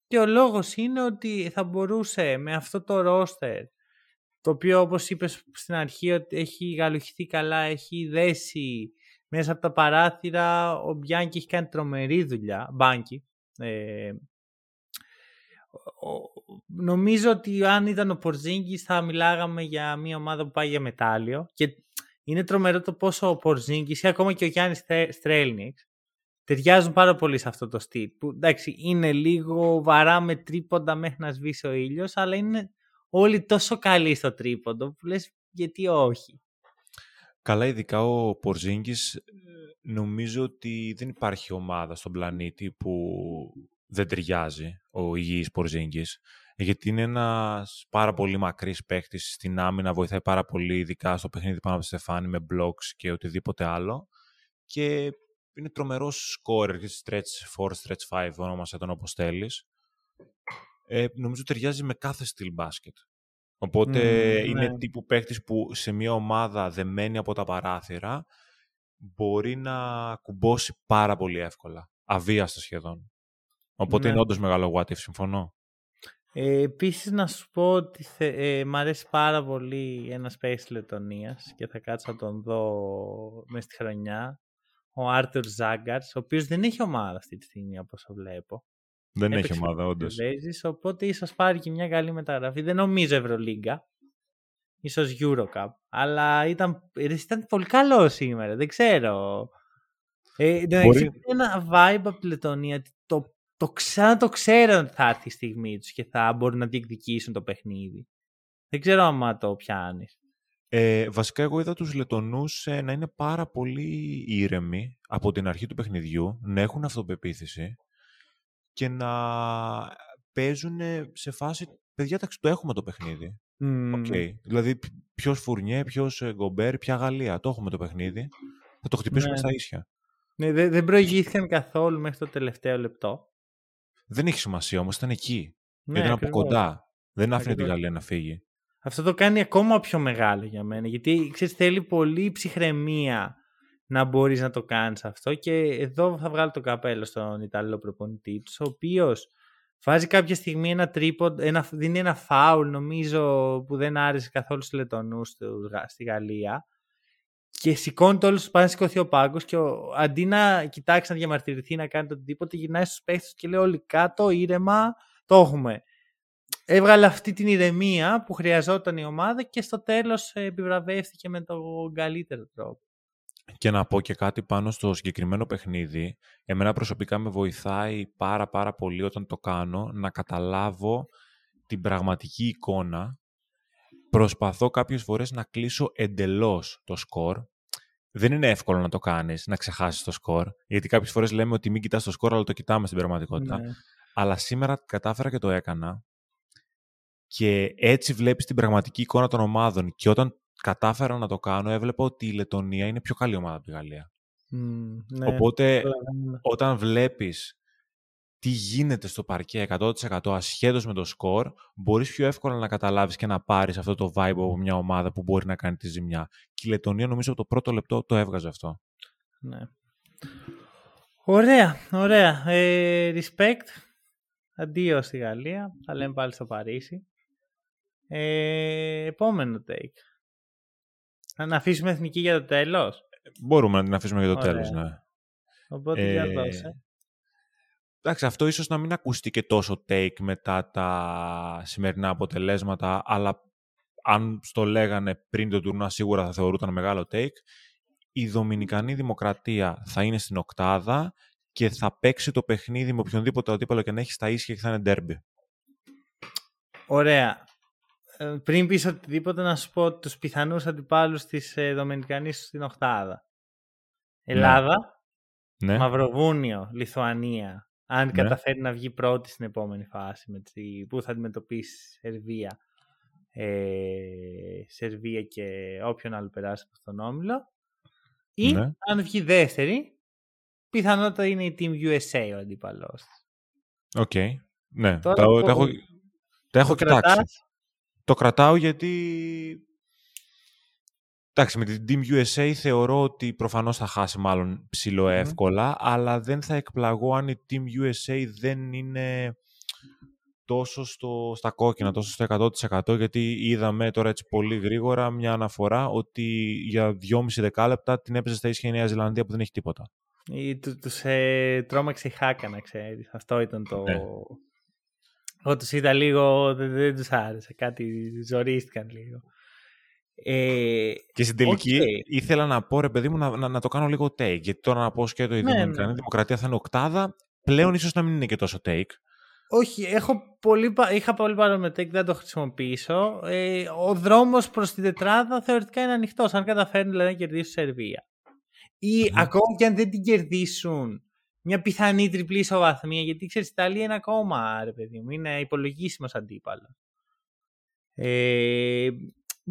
Και ο λόγος είναι ότι θα μπορούσε με αυτό το ρόστερ, το οποίο όπως είπες στην αρχή ότι έχει γαλουχηθεί καλά, έχει δέσει μέσα από τα παράθυρα, ο Μπιάνκι έχει κάνει τρομερή δουλειά, Μπάνκι. Ε, νομίζω ότι αν ήταν ο Πορζίνγκης θα μιλάγαμε για μια ομάδα που πάει για μετάλλιο και είναι τρομερό το πόσο ο Πορζίνγκης ή ακόμα και ο Γιάννης Στρέλνιξ ταιριάζουν πάρα πολύ σε αυτό το στυλ. Που εντάξει, είναι λίγο βαρά με τρίποντα μέχρι να σβήσει ο ήλιος, αλλά είναι όλοι τόσο καλοί στο τρίποντο που λες γιατί όχι. Καλά, ειδικά ο Πορζίνγκης ε, νομίζω ότι δεν υπάρχει ομάδα στον πλανήτη που δεν ταιριάζει ο υγιής Πορζίνγκης γιατί είναι ένας πάρα πολύ μακρύς παίχτης στην άμυνα, βοηθάει πάρα πολύ ειδικά στο παιχνίδι πάνω από τη Στεφάνη με blocks και οτιδήποτε άλλο και είναι τρομερός scorer, stretch 4, stretch 5, ονόμασε τον όπως θέλεις. Ε, νομίζω ταιριάζει με κάθε στυλ μπάσκετ. Οπότε είναι ναι. τύπου παίχτης που σε μια ομάδα δεμένη από τα παράθυρα μπορεί να κουμπώσει πάρα πολύ εύκολα. Αβίαστα σχεδόν. Οπότε ναι. είναι όντως μεγάλο what if, συμφωνώ. Ε, Επίσης να σου πω ότι θε, ε, μ' αρέσει πάρα πολύ ένα space Λετωνίας και θα κάτσω να τον δω μέσα στη χρονιά ο Άρτουρ Ζάγκαρς, ο οποίος δεν έχει ομάδα αυτή τη στιγμή από όσο βλέπω. Δεν έχει ομάδα, όντως. Οπότε ίσως πάρει και μια καλή μεταγραφή. Δεν νομίζω Ευρωλίγκα. σω Eurocup. Αλλά ήταν, ήταν πολύ καλό σήμερα. Δεν ξέρω. Ε, Μπορεί... ένα vibe από τη Λετωνία. Το, το, ξανά το ξέραν ότι θα έρθει η στιγμή τους και θα μπορούν να διεκδικήσουν το παιχνίδι. Δεν ξέρω αν το πιάνεις. Ε, βασικά εγώ είδα τους Λετονούς ε, να είναι πάρα πολύ ήρεμοι από την αρχή του παιχνιδιού, να έχουν αυτοπεποίθηση και να παίζουν σε φάση «Παιδιά, εντάξει, το έχουμε το παιχνίδι». Okay. Δηλαδή, ποιος Φουρνιέ, ποιος ε, Γκομπέρ, ποια Γαλλία. Το έχουμε το παιχνίδι. Θα το χτυπήσουμε ναι. στα ίσια. Ναι, δεν, δεν προηγήθηκαν καθόλου μέχρι το τελευταίο λεπτό. Δεν έχει σημασία όμως, ήταν εκεί. Ναι, ήταν από κοντά. Δεν άφηνε τη Γαλλία να φύγει. Αυτό το κάνει ακόμα πιο μεγάλο για μένα. Γιατί ξέρεις, θέλει πολύ ψυχραιμία να μπορείς να το κάνεις αυτό και εδώ θα βγάλω το καπέλο στον Ιταλό προπονητή τους, ο οποίος βάζει κάποια στιγμή ένα τρίπο, ένα, δίνει ένα φάουλ νομίζω που δεν άρεσε καθόλου στους Λετωνούς στη Γαλλία και σηκώνει το όλος του πάνε σηκωθεί ο πάγκος και ο, αντί να κοιτάξει να διαμαρτυρηθεί να κάνει το οτιδήποτε γυρνάει στους παίχτες και λέει όλοι κάτω ήρεμα το έχουμε έβγαλε αυτή την ηρεμία που χρειαζόταν η ομάδα και στο τέλος επιβραβεύτηκε με τον καλύτερο τρόπο. Και να πω και κάτι πάνω στο συγκεκριμένο παιχνίδι. Εμένα προσωπικά με βοηθάει πάρα πάρα πολύ όταν το κάνω να καταλάβω την πραγματική εικόνα. Προσπαθώ κάποιες φορές να κλείσω εντελώς το σκορ. Δεν είναι εύκολο να το κάνεις, να ξεχάσεις το σκορ. Γιατί κάποιες φορές λέμε ότι μην κοιτάς το σκορ, αλλά το κοιτάμε στην πραγματικότητα. Ναι. Αλλά σήμερα κατάφερα και το έκανα και έτσι βλέπεις την πραγματική εικόνα των ομάδων. Και όταν κατάφερα να το κάνω, έβλεπα ότι η Λετωνία είναι πιο καλή ομάδα από τη Γαλλία. ναι, Οπότε, όταν βλέπεις τι γίνεται στο παρκέ 100% ασχέτως με το σκορ, μπορείς πιο εύκολα να καταλάβεις και να πάρεις αυτό το vibe από μια ομάδα που μπορεί να κάνει τη ζημιά. Και η Λετωνία νομίζω από το πρώτο λεπτό το έβγαζε αυτό. Ναι. Ωραία, ωραία. Ε, respect. Αντίο στη Γαλλία. Θα λέμε πάλι στο Παρίσι. Ε, επόμενο take. Να αφήσουμε εθνική για το τέλος. Μπορούμε να την αφήσουμε για το τέλος, τέλος, ναι. Οπότε ε, για δώσε. Εντάξει, αυτό ίσως να μην ακουστεί και τόσο take μετά τα σημερινά αποτελέσματα, αλλά αν στο λέγανε πριν το τουρνουά σίγουρα θα θεωρούταν μεγάλο take. Η Δομινικανή Δημοκρατία θα είναι στην οκτάδα και θα παίξει το παιχνίδι με οποιονδήποτε αντίπαλο και να έχει στα ίσια και θα είναι ντέρμπι. Ωραία. Ε, πριν πεις οτιδήποτε να σου πω τους πιθανούς αντιπάλους της ε, Δομενικανής στην Οχτάδα. Ναι. Ελλάδα, ναι. Μαυροβούνιο, Λιθουανία. Αν ναι. καταφέρει να βγει πρώτη στην επόμενη φάση με τη, που θα αντιμετωπίσει Σερβία. Ε, Σερβία και όποιον άλλο περάσει από τον Όμιλο. Ή ναι. αν βγει δεύτερη, πιθανότατα είναι η Team USA ο αντίπαλός. OK. Okay. Ναι, τα, τα, έχω, τα έχω κοιτάξει. Το κρατάω γιατί... Εντάξει, με την Team USA θεωρώ ότι προφανώς θα χάσει μάλλον ψιλοεύκολα, αλλά δεν θα εκπλαγώ αν η Team USA δεν είναι τόσο στο, στα κόκκινα, τόσο στο 100% γιατί είδαμε τώρα έτσι πολύ γρήγορα μια αναφορά ότι για 2,5 δεκάλεπτα την έπαιζε στα ίσια η Νέα Ζηλανδία που δεν έχει τίποτα. Ή του, τους ε, τρόμαξε η χάκα να ξέρεις. Αυτό ήταν το... Ναι. Εγώ τους είδα λίγο, δεν, δεν τους άρεσε. Κάτι ζορίστηκαν λίγο. Ε, και στην τελική ήθελα να πω, ρε παιδί μου, να, να, το κάνω λίγο take. Γιατί τώρα να πω σκέτο η ναι, ναι. Δημοκρατία θα είναι οκτάδα. Πλέον ίσως να μην είναι και τόσο take. Όχι, έχω πολύ, είχα πολύ παρόμοιο take, δεν το χρησιμοποιήσω. Ε, ο δρόμος προς την τετράδα θεωρητικά είναι ανοιχτός, αν καταφέρουν δηλαδή, να κερδίσουν Σερβία. Ή ακόμα και αν δεν την κερδίσουν, μια πιθανή τριπλή ισοβαθμία, γιατί ξέρεις, η Ιταλία είναι ακόμα, ρε παιδί μου, είναι υπολογίσιμος αντίπαλος. Ε,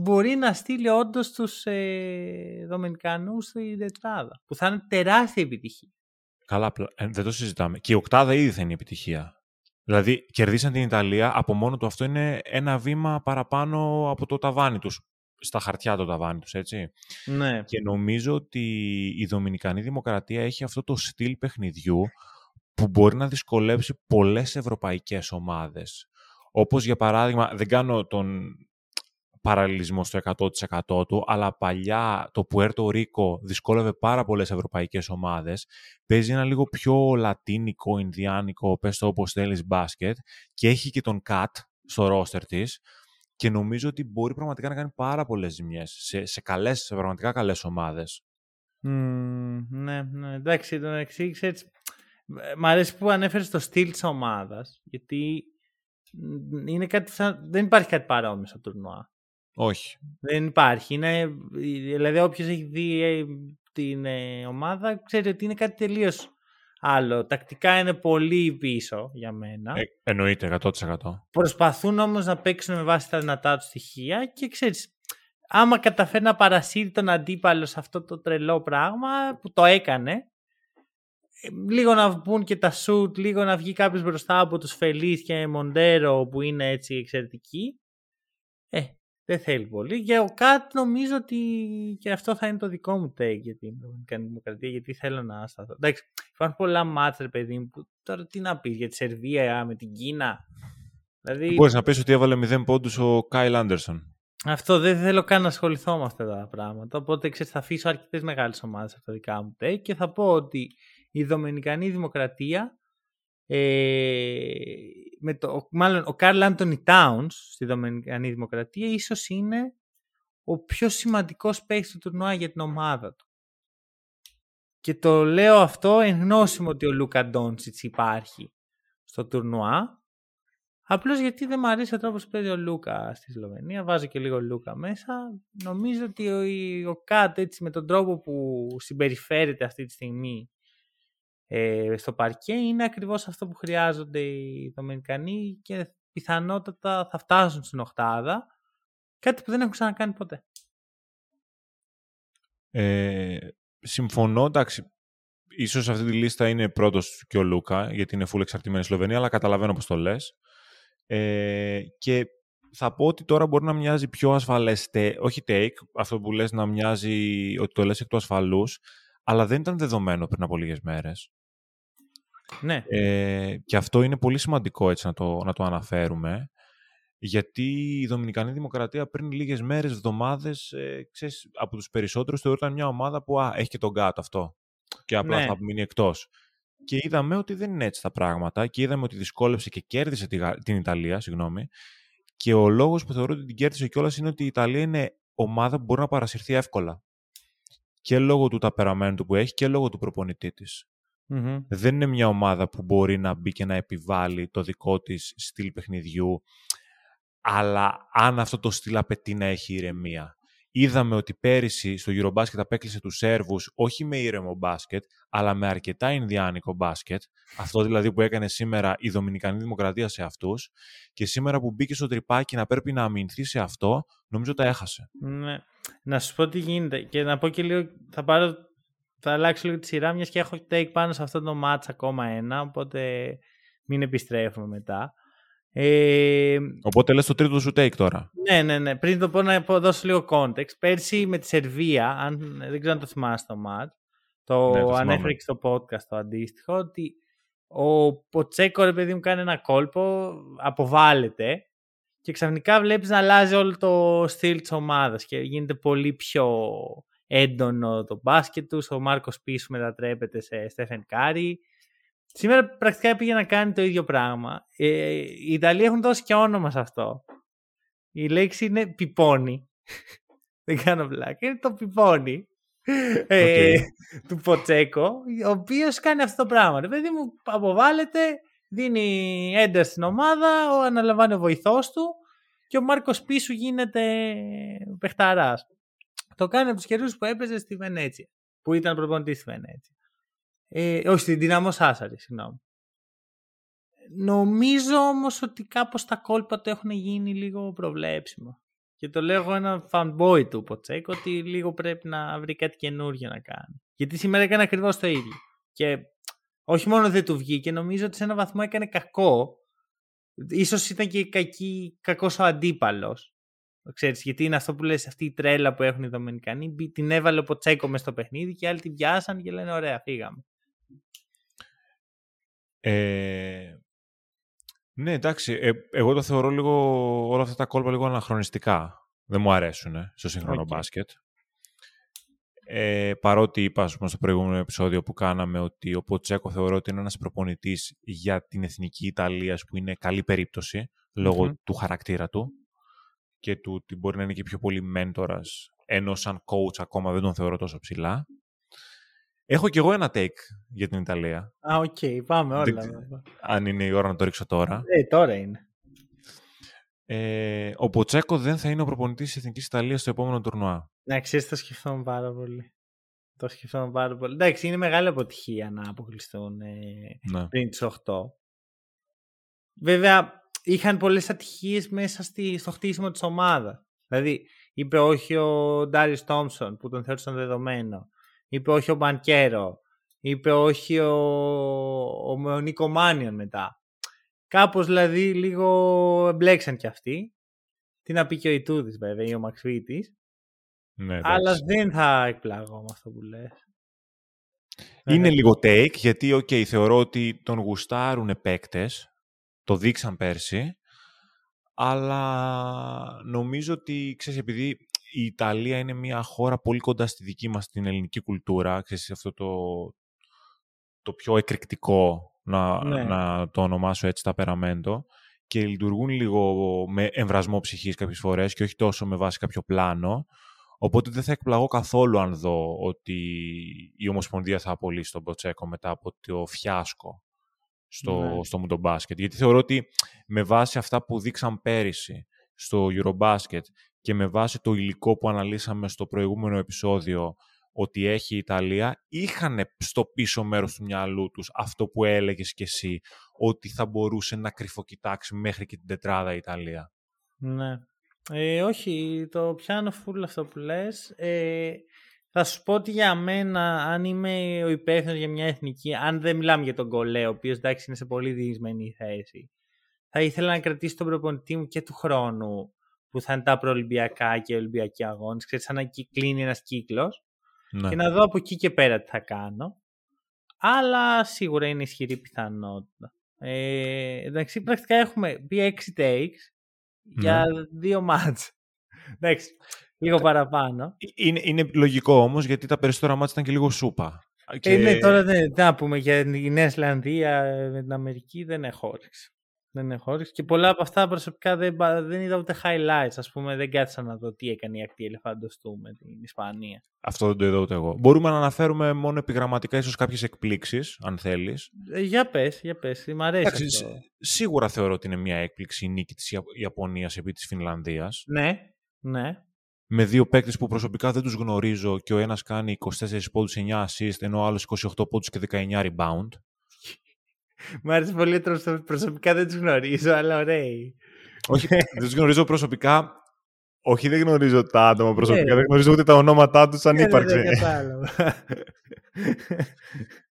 μπορεί να στείλει όντως τους ε, Δομινικανούς στη τετράδα, που θα είναι τεράστια επιτυχία. Καλά, ε, δεν το συζητάμε. Και η οκτάδα ήδη θα είναι επιτυχία. Δηλαδή, κερδίσαν την Ιταλία, από μόνο του αυτό είναι ένα βήμα παραπάνω από το ταβάνι τους. Στα χαρτιά το ταβάνι τους, έτσι. Ναι. Και νομίζω ότι η Δομινικανή Δημοκρατία έχει αυτό το στυλ παιχνιδιού που μπορεί να δυσκολέψει πολλές ευρωπαϊκές ομάδες. Όπως για παράδειγμα, δεν κάνω τον παραλληλισμός στο 100% του, αλλά παλιά το Puerto Rico δυσκόλευε πάρα πολλές ευρωπαϊκές ομάδες. Παίζει ένα λίγο πιο λατίνικο, ινδιάνικο, πες το όπως θέλεις, μπάσκετ και έχει και τον Κατ στο ρόστερ της και νομίζω ότι μπορεί πραγματικά να κάνει πάρα πολλές ζημιές σε, σε, καλές, σε πραγματικά καλές ομάδες. Mm, ναι, ναι, εντάξει, τον εξήγησε έτσι. Μ' αρέσει που ανέφερες το στυλ της ομάδας, γιατί είναι κάτι δεν υπάρχει κάτι παρόμοιο στο τουρνουά. Όχι. Δεν υπάρχει. Είναι, δηλαδή όποιος έχει δει ε, την ε, ομάδα ξέρει ότι είναι κάτι τελείως άλλο. Τακτικά είναι πολύ πίσω για μένα. Ε, εννοείται, 100%. Προσπαθούν όμως να παίξουν με βάση τα δυνατά τους στοιχεία και ξέρεις, άμα καταφέρει να παρασύρει τον αντίπαλο σε αυτό το τρελό πράγμα που το έκανε, ε, λίγο να βγουν και τα σουτ, λίγο να βγει κάποιος μπροστά από τους Φελίς και Μοντέρο που είναι έτσι εξαιρετικοί, ε, δεν θέλει πολύ. Και ο Κατ νομίζω ότι και αυτό θα είναι το δικό μου take για την Δομινικανή Δημοκρατία, γιατί θέλω να σταθώ. Εντάξει, υπάρχουν πολλά μάτσα, παιδί μου, που τώρα τι να πεις για τη Σερβία με την Κίνα. Δηλαδή... Μπορείς να πεις ότι έβαλε 0 πόντους ο Κάιλ Άντερσον. Αυτό δεν θέλω καν να ασχοληθώ με αυτά τα πράγματα. Οπότε ξέρεις, θα αφήσω αρκετές μεγάλες ομάδες από τα δικά μου take και θα πω ότι η Δομινικανή Δημοκρατία ε, με το, μάλλον ο Καρλ Άντωνι Τάουνς στη Δομινικανή Δημοκρατία ίσως είναι ο πιο σημαντικός παίκτης του τουρνουά για την ομάδα του. Και το λέω αυτό εν γνώση μου ότι ο Λούκα Ντόντσιτς υπάρχει στο τουρνουά. Απλώς γιατί δεν μου αρέσει ο τρόπος που παίζει ο Λούκα στη Σλοβενία. Βάζω και λίγο Λούκα μέσα. Νομίζω ότι ο, ο Κάτ έτσι με τον τρόπο που συμπεριφέρεται αυτή τη στιγμή ε, στο παρκέ είναι ακριβώς αυτό που χρειάζονται οι Δομινικανοί και πιθανότατα θα φτάσουν στην οχτάδα. Κάτι που δεν έχουν ξανακάνει ποτέ. Ε, συμφωνώ, εντάξει, ίσως αυτή τη λίστα είναι πρώτος και ο Λούκα, γιατί είναι full εξαρτημένη η Σλοβενία, αλλά καταλαβαίνω πώς το λες. Ε, και θα πω ότι τώρα μπορεί να μοιάζει πιο ασφαλές, όχι take, αυτό που λες να μοιάζει ότι το λες εκ του ασφαλούς, αλλά δεν ήταν δεδομένο πριν από λίγες μέρες. Ναι. Ε, και αυτό είναι πολύ σημαντικό έτσι να το, να το αναφέρουμε, γιατί η Δομινικανή Δημοκρατία πριν λίγες μέρες, εβδομάδες, ε, ξέρεις, από τους περισσότερους θεωρούταν μια ομάδα που α, έχει και τον κάτω αυτό και απλά ναι. θα μείνει εκτός. Και είδαμε ότι δεν είναι έτσι τα πράγματα και είδαμε ότι δυσκόλεψε και κέρδισε την Ιταλία, συγγνώμη, και ο λόγος που θεωρώ ότι την κέρδισε κιόλας είναι ότι η Ιταλία είναι ομάδα που μπορεί να παρασυρθεί εύκολα. Και λόγω του ταπεραμένου που έχει και λόγω του προπονητή της. Δεν είναι μια ομάδα που μπορεί να μπει και να επιβάλλει το δικό της στυλ παιχνιδιού, αλλά αν αυτό το στυλ απαιτεί να έχει ηρεμία. Είδαμε ότι πέρυσι στο Eurobasket απέκλεισε τους Σέρβους όχι με ήρεμο μπάσκετ, αλλά με αρκετά Ινδιάνικο μπάσκετ. Αυτό δηλαδή που έκανε σήμερα η Δομινικανή Δημοκρατία σε αυτούς. Και σήμερα που μπήκε στο τρυπάκι να πρέπει να αμυνθεί σε αυτό, νομίζω τα έχασε. Ναι. Να σου πω τι γίνεται και να πω και λίγο, θα πάρω θα αλλάξω λίγο τη σειρά, μιας και έχω take πάνω σε αυτό το match ακόμα ένα, οπότε μην επιστρέφουμε μετά. Ε, οπότε λες το τρίτο σου take τώρα. Ναι, ναι, ναι. Πριν το πω να δώσω λίγο context. Πέρσι με τη Σερβία, αν, δεν ξέρω αν το θυμάσαι το match, το, ναι, ανέφερε και στο podcast το αντίστοιχο, ότι ο Ποτσέκο, ρε παιδί μου, κάνει ένα κόλπο, αποβάλλεται και ξαφνικά βλέπεις να αλλάζει όλο το στυλ της ομάδας και γίνεται πολύ πιο έντονο το μπάσκετ τους. Ο Μάρκο Σπίσου μετατρέπεται σε Στέφεν Κάρι. Σήμερα πρακτικά πήγε να κάνει το ίδιο πράγμα. Ε, οι Ιταλοί έχουν δώσει και όνομα σε αυτό. Η λέξη είναι πιπώνι. Δεν κάνω πλάκα. Είναι το πιπώνι. Ε, του Ποτσέκο, ο οποίος κάνει αυτό το πράγμα. Παιδί μου, αποβάλλεται, δίνει ένταση στην ομάδα, ο αναλαμβάνει ο βοηθός του και ο Μάρκος πίσω γίνεται παιχταράς. Το κάνει από τους καιρούς που έπαιζε στη Βενέτσια. Που ήταν προπονητή στη Βενέτσια. Ε, όχι, στην Δυναμό Σάσαρη, συγγνώμη. Νομίζω όμως ότι κάπως τα κόλπα του έχουν γίνει λίγο προβλέψιμο. Και το λέω ένα fanboy του Ποτσέκ ότι λίγο πρέπει να βρει κάτι καινούργιο να κάνει. Γιατί σήμερα έκανε ακριβώς το ίδιο. Και όχι μόνο δεν του βγήκε, νομίζω ότι σε ένα βαθμό έκανε κακό. Ίσως ήταν και κακή, κακός ο αντίπαλος. Ξέρεις, γιατί είναι αυτό που λες, αυτή η τρέλα που έχουν οι Δομενικανοί. Την έβαλε ο Ποτσέκο μες στο παιχνίδι και άλλοι τη βιάσαν και λένε ωραία, φύγαμε. Ε, ναι, εντάξει. Ε, εγώ το θεωρώ λίγο όλα αυτά τα κόλπα λίγο αναχρονιστικά. Δεν μου αρέσουν ε, στο σύγχρονο μπάσκετ. Ε, παρότι είπα πούμε, στο προηγούμενο επεισόδιο που κάναμε ότι ο Ποτσέκο θεωρώ ότι είναι ένας προπονητής για την εθνική Ιταλίας που είναι καλή περίπτωση του χαρακτήρα του και του ότι μπορεί να είναι και πιο πολύ μέντορας ενώ σαν coach ακόμα δεν τον θεωρώ τόσο ψηλά. Έχω κι εγώ ένα take για την Ιταλία. Α, OK, okay, πάμε όλα. αν είναι η ώρα να το ρίξω τώρα. Ε, τώρα είναι. Ε, ο Ποτσέκο δεν θα είναι ο προπονητής της Εθνικής Ιταλίας στο επόμενο τουρνουά. Ναι, ξέρεις, το σκεφτόμουν πάρα πολύ. Το σκεφτόμουν πάρα πολύ. Εντάξει, είναι μεγάλη αποτυχία να αποκλειστούν ε, ναι. πριν τις 8. Βέβαια, είχαν πολλές ατυχίες μέσα στη, στο χτίσιμο της ομάδας. Δηλαδή, είπε όχι ο Ντάριο Τόμψον που τον θεώρησαν δεδομένο είπε όχι ο Μπανκέρο, είπε όχι ο, ο, ο Νίκο Μάνιον μετά. Κάπως δηλαδή λίγο εμπλέξαν κι αυτοί. Τι να πει και ο Ιτούδης βέβαια ή ο Μαξβίτης. Ναι, αλλά δεν θα εκπλαγώ με αυτό που λες. Είναι ε, λίγο take, γιατί okay, θεωρώ ότι τον γουστάρουν παίκτες, το δείξαν πέρσι, αλλά νομίζω ότι, ξέρεις, επειδή η Ιταλία είναι μια χώρα πολύ κοντά στη δική μας την ελληνική κουλτούρα, ξέρεις, αυτό το, το πιο εκρηκτικό, να, ναι. να το ονομάσω έτσι ταπεραμέντο, και λειτουργούν λίγο με εμβρασμό ψυχής κάποιες φορές και όχι τόσο με βάση κάποιο πλάνο. Οπότε δεν θα εκπλαγώ καθόλου αν δω ότι η Ομοσπονδία θα απολύσει τον Ποτσέκο μετά από το φιάσκο στο, ναι. στο Μουντομπάσκετ. Γιατί θεωρώ ότι με βάση αυτά που δείξαν πέρυσι στο Eurobasket και με βάση το υλικό που αναλύσαμε στο προηγούμενο επεισόδιο ότι έχει η Ιταλία, είχαν στο πίσω μέρος του μυαλού τους αυτό που έλεγες κι εσύ, ότι θα μπορούσε να κρυφοκοιτάξει μέχρι και την τετράδα η Ιταλία. Ναι. Ε, όχι, το πιάνω φούλ αυτό που λες. Ε, θα σου πω ότι για μένα, αν είμαι ο υπεύθυνος για μια εθνική, αν δεν μιλάμε για τον Κολέ, ο οποίος εντάξει είναι σε πολύ διεισμένη θέση, θα ήθελα να κρατήσω τον προπονητή μου και του χρόνου που θα είναι τα προολυμπιακά και ολυμπιακοί αγώνες, ξέρεις, σαν να κλείνει ένας κύκλος ναι. και να δω από εκεί και πέρα τι θα κάνω. Αλλά σίγουρα είναι ισχυρή πιθανότητα. Ε, εντάξει, πρακτικά έχουμε πει 6 takes για ναι. δύο μάτς. εντάξει, λίγο ε, παραπάνω. Ε, είναι, είναι λογικό όμως γιατί τα περισσότερα μάτς ήταν και λίγο σούπα. Και... Ε, ναι, τώρα δεν να πούμε για η Νέα Ισλανδία με την Αμερική δεν έχω όρεξη. Δεν έχω όρεξη. Και πολλά από αυτά προσωπικά δεν, δεν είδα ούτε highlights. Α πούμε, δεν κάθισα να δω τι έκανε η ακτή ελεφάντοστού με την Ισπανία. Αυτό δεν το είδα ούτε εγώ. Μπορούμε να αναφέρουμε μόνο επιγραμματικά ίσως κάποιες εκπλήξεις, αν θέλεις. Ε, για πες, για πες. Μ' αρέσει. αυτό. Σίγουρα θεωρώ ότι είναι μια έκπληξη η νίκη της Ιαπωνίας επί της Φινλανδίας. Ναι, ναι. Με δύο παίκτες που προσωπικά δεν τους γνωρίζω και ο ένας κάνει 24 πόντου 9 assist, ενώ ο άλλος 28 πόντους και 19 rebound. Μου άρεσε πολύ προσωπικά δεν τους γνωρίζω, αλλά ωραίοι. Όχι, δεν τους γνωρίζω προσωπικά. Όχι, δεν γνωρίζω τα άτομα προσωπικά. Ε. δεν γνωρίζω ούτε τα ονόματά τους σαν ε, ύπαρξη.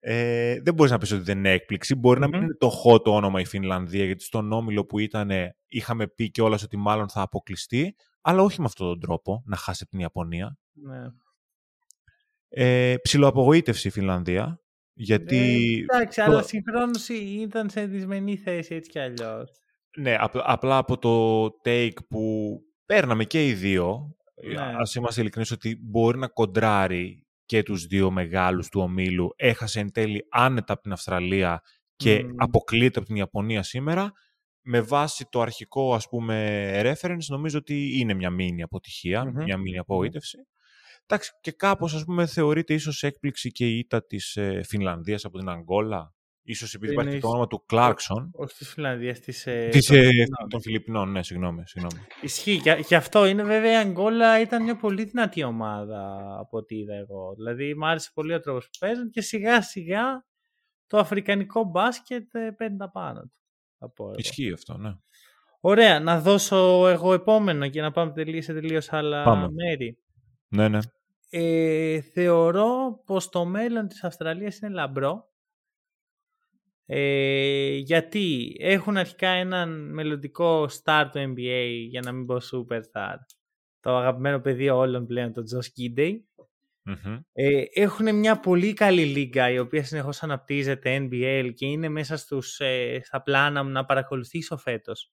ε, δεν μπορείς να πεις ότι δεν είναι έκπληξη. Μπορεί να μην είναι το hot το όνομα η Φινλανδία, γιατί στον όμιλο που ήταν είχαμε πει κιόλας ότι μάλλον θα αποκλειστεί, αλλά όχι με αυτόν τον τρόπο να χάσει την Ιαπωνία. Ναι. Ε, ψιλοαπογοήτευση η Φινλανδία. Γιατί... Ε, εντάξει, αλλά συγχρόνως ήταν σε δυσμενή θέση έτσι κι αλλιώς. Ναι, απλά από το take που παίρναμε και οι δύο, ναι. ας είμαστε ειλικρινείς ότι μπορεί να κοντράρει και τους δύο μεγάλους του ομίλου. Έχασε εν τέλει άνετα από την Αυστραλία και mm. αποκλείεται από την Ιαπωνία σήμερα. Με βάση το αρχικό ας πούμε reference νομίζω ότι είναι μια μήνυ αποτυχία, μια μήνυ απογοήτευση. Εντάξει, και κάπως ας πούμε θεωρείται ίσως έκπληξη και η ήττα της ε, Φινλανδίας από την Αγγόλα. Ίσως επειδή υπάρχει και το όνομα του Κλάρκσον. Όχι της Φινλανδίας, της, ε, της, των, ε, των Φιλιππινών. Ναι, συγγνώμη. συγγνώμη. Ισχύει. Και, και, αυτό είναι βέβαια η Αγγόλα ήταν μια πολύ δυνατή ομάδα από ό,τι είδα εγώ. Δηλαδή μου άρεσε πολύ ο τρόπος που παίζουν και σιγά σιγά το αφρικανικό μπάσκετ ε, παίρνει τα πάνω του. Ισχύει αυτό, ναι. Ωραία, να δώσω εγώ επόμενο και να πάμε τελείως σε τελείως άλλα πάμε. μέρη. Ναι, ναι. Ε, θεωρώ πως το μέλλον της Αυστραλίας είναι λαμπρό. Ε, γιατί έχουν αρχικά έναν μελλοντικό star του NBA, για να μην πω superstar, το αγαπημένο πεδίο όλων πλέον, τον Josh Gidey. Ε, έχουν μια πολύ καλή λίγα η οποία συνεχώς αναπτύσσεται NBL και είναι μέσα στους, ε, στα πλάνα μου να παρακολουθήσω φέτος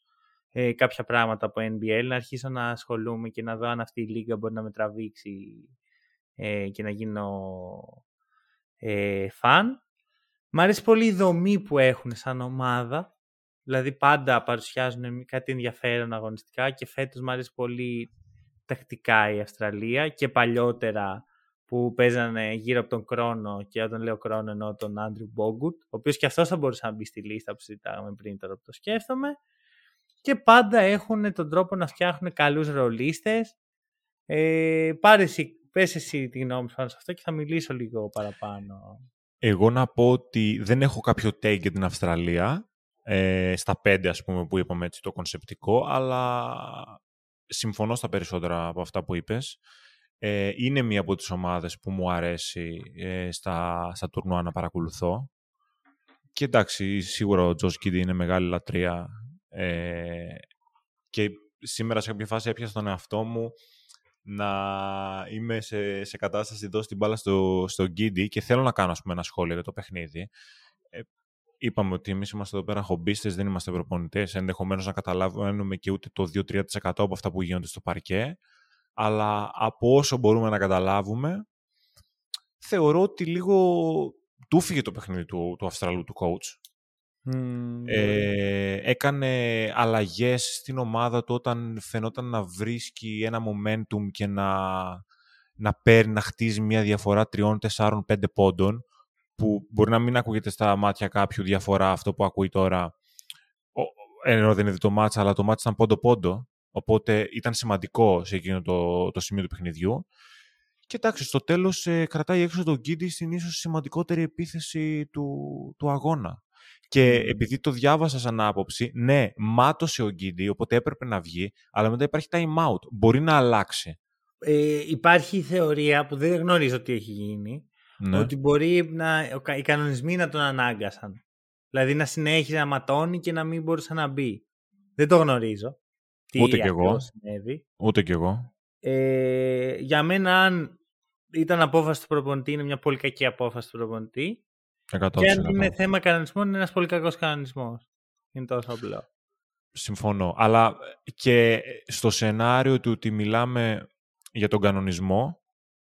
ε, κάποια πράγματα από NBL, να αρχίσω να ασχολούμαι και να δω αν αυτή η λίγα μπορεί να με τραβήξει ε, και να γίνω ε, φαν. Μ' αρέσει πολύ η δομή που έχουν σαν ομάδα. Δηλαδή πάντα παρουσιάζουν κάτι ενδιαφέρον αγωνιστικά και φέτος μου αρέσει πολύ τακτικά η Αυστραλία και παλιότερα που παίζανε γύρω από τον Κρόνο και όταν λέω Κρόνο εννοώ τον Άντριου Μπόγκουτ, ο οποίος και αυτός θα μπορούσε να μπει στη λίστα που συζητάγαμε πριν τώρα που το σκέφτομαι. Και πάντα έχουν τον τρόπο να φτιάχνουν καλούς ρολίστες. Ε, πάρε εσύ, πες εσύ τη γνώμη σου πάνω σε αυτό και θα μιλήσω λίγο παραπάνω. Εγώ να πω ότι δεν έχω κάποιο take για την Αυστραλία, ε, στα πέντε ας πούμε που είπαμε έτσι το κονσεπτικό, αλλά συμφωνώ στα περισσότερα από αυτά που είπες. Ε, είναι μία από τις ομάδες που μου αρέσει ε, στα, στα τουρνουά να παρακολουθώ. Και εντάξει, σίγουρα ο Τζος Κίντι είναι μεγάλη λατρεία ε, και σήμερα σε κάποια φάση έπιασα τον εαυτό μου να είμαι σε, σε κατάσταση εδώ στην μπάλα στο, στο Γκίντι και θέλω να κάνω ας πούμε, ένα σχόλιο για το παιχνίδι. Ε, είπαμε ότι εμείς είμαστε εδώ πέρα χομπίστες, δεν είμαστε προπονητές, ενδεχομένως να καταλάβουμε και ούτε το 2-3% από αυτά που γίνονται στο παρκέ, αλλά από όσο μπορούμε να καταλάβουμε, θεωρώ ότι λίγο του φύγε το παιχνίδι του, του Αυστραλού, του coach. Ε, έκανε αλλαγές στην ομάδα του όταν φαινόταν να βρίσκει ένα momentum και να, να παίρνει, να χτίζει μια διαφορά τριών, τεσσάρων, πέντε πόντων που μπορεί να μην ακούγεται στα μάτια κάποιου διαφορά αυτό που ακούει τώρα. Ενώ δεν είναι το μάτσα, αλλά το μάτσα ήταν πόντο-πόντο οπότε ήταν σημαντικό σε εκείνο το, το σημείο του παιχνιδιού και εντάξει, στο τέλος ε, κρατάει έξω τον Γκίντι στην ίσως σημαντικότερη επίθεση του, του αγώνα. Και επειδή το διάβασα σαν άποψη, ναι, μάτωσε ο Γκίντι, οπότε έπρεπε να βγει, αλλά μετά υπάρχει time out. Μπορεί να αλλάξει. Ε, υπάρχει θεωρία που δεν γνωρίζω τι έχει γίνει, ναι. ότι μπορεί να, οι κανονισμοί να τον ανάγκασαν. Δηλαδή να συνέχιζε να ματώνει και να μην μπορούσε να μπει. Δεν το γνωρίζω. Τι Ούτε κι εγώ. Συνέβη. Ούτε κι εγώ. Ε, για μένα, αν ήταν απόφαση του προπονητή, είναι μια πολύ κακή απόφαση του προπονητή. Και αν είναι θέμα κανονισμού, είναι ένας πολύ κακός κανονισμός. Είναι τόσο απλό. Συμφωνώ. Αλλά και στο σενάριο του ότι μιλάμε για τον κανονισμό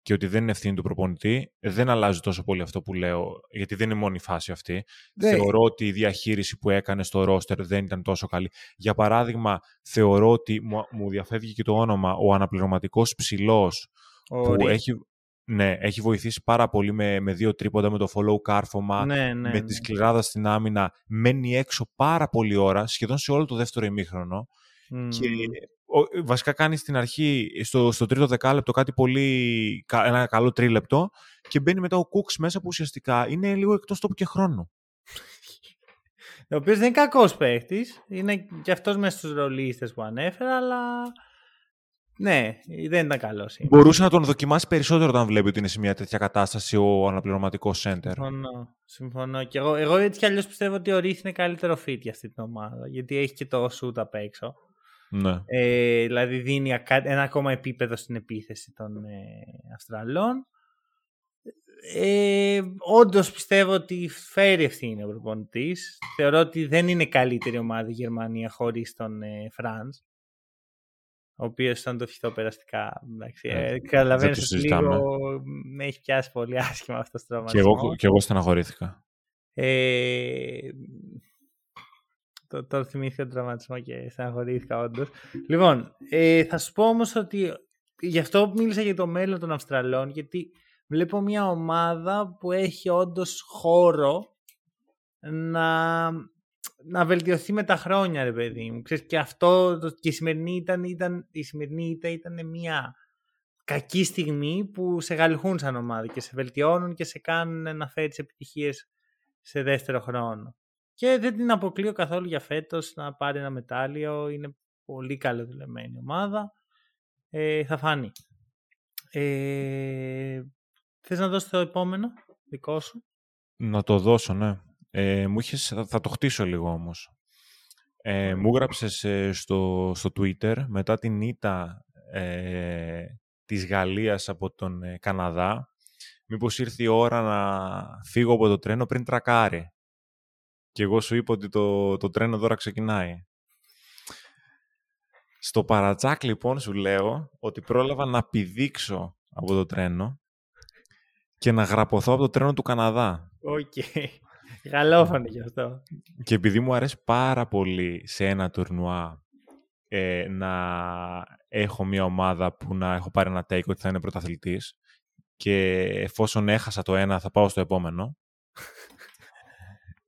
και ότι δεν είναι ευθύνη του προπονητή, δεν αλλάζει τόσο πολύ αυτό που λέω, γιατί δεν είναι μόνο η φάση αυτή. Θεωρώ ότι η διαχείριση που έκανε στο ρόστερ δεν ήταν τόσο καλή. Για παράδειγμα, θεωρώ ότι μου, μου διαφεύγει και το όνομα, ο αναπληρωματικός ψηλός, που έχει, ναι, έχει βοηθήσει πάρα πολύ με, με δύο τρίποντα, με το follow κάρφωμα, ναι, ναι, με τη ναι. σκληράδα στην άμυνα. Μένει έξω πάρα πολλή ώρα, σχεδόν σε όλο το δεύτερο ημίχρονο. Και βασικά κάνει στην αρχή, στο, στο τρίτο δεκάλεπτο, κάτι πολύ, ένα καλό τρίλεπτο και μπαίνει μετά ο Κούξ μέσα που ουσιαστικά είναι λίγο εκτός τόπου και χρόνου. Ο οποίος δεν είναι κακός παίχτη. Είναι και αυτός μέσα στους ρολίστε που ανέφερα, αλλά ναι, δεν ήταν καλός. Μπορούσε να τον δοκιμάσει περισσότερο όταν βλέπει ότι είναι σε μια τέτοια κατάσταση ο αναπληρωματικός center. Συμφωνώ. Συμφωνώ. Και εγώ, εγώ έτσι κι αλλιώς πιστεύω ότι ο Ρίθ είναι καλύτερο fit για αυτή την ομάδα. Γιατί έχει και το shoot απ' έξω. Ναι. Ε, δηλαδή δίνει ένα ακόμα επίπεδο στην επίθεση των ε, Αυστραλών. Ε, Όντως πιστεύω ότι φέρει ευθύνη ο προπονητής. Θεωρώ ότι δεν είναι καλύτερη ομάδα η Γερμανία χωρίς τον ε, Φραντ. Ο οποίος ήταν το φυτό περαστικά. Ε, Καταλαβαίνω ότι λίγο με έχει πιάσει πολύ άσχημα αυτός το τραυματισμό. Και εγώ, και εγώ στεναχωρήθηκα. Ε, το, το θυμήθηκα τον τραυματισμό και στεναχωρήθηκα όντως. Λοιπόν, ε, θα σου πω όμως ότι γι' αυτό μίλησα για το μέλλον των Αυστραλών, γιατί βλέπω μια ομάδα που έχει όντως χώρο να, να βελτιωθεί με τα χρόνια, ρε παιδί μου. Ξέρεις, και αυτό και η σημερινή ήταν, ήταν, η σημερινή ήταν, ήταν μια κακή στιγμή που σε γαλχούν σαν ομάδα και σε βελτιώνουν και σε κάνουν να φέρεις επιτυχίες σε δεύτερο χρόνο. Και δεν την αποκλείω καθόλου για φέτος να πάρει ένα μετάλλιο. Είναι πολύ καλοδηλεμένη ομάδα. Ε, θα φάνει. Ε, θες να δώσεις το επόμενο δικό σου; Να το δώσω, ναι. Ε, μου είχες, θα, το χτίσω λίγο όμως. Ε, μου έγραψες ε, στο, στο Twitter μετά την ήττα ε, της Γαλλίας από τον ε, Καναδά μήπως ήρθε η ώρα να φύγω από το τρένο πριν τρακάρει. Και εγώ σου είπα ότι το, το τρένο τώρα ξεκινάει. Στο παρά τσακ λοιπόν σου λέω ότι πρόλαβα να πηδήξω από το τρένο και να γραπωθώ από το τρένο του Καναδά. Οκ. Okay. Γαλλόφωνο γι' αυτό. Και επειδή μου αρέσει πάρα πολύ σε ένα τουρνουά ε, να έχω μια ομάδα που να έχω πάρει ένα take ότι θα είναι πρωταθλητής και εφόσον έχασα το ένα θα πάω στο επόμενο.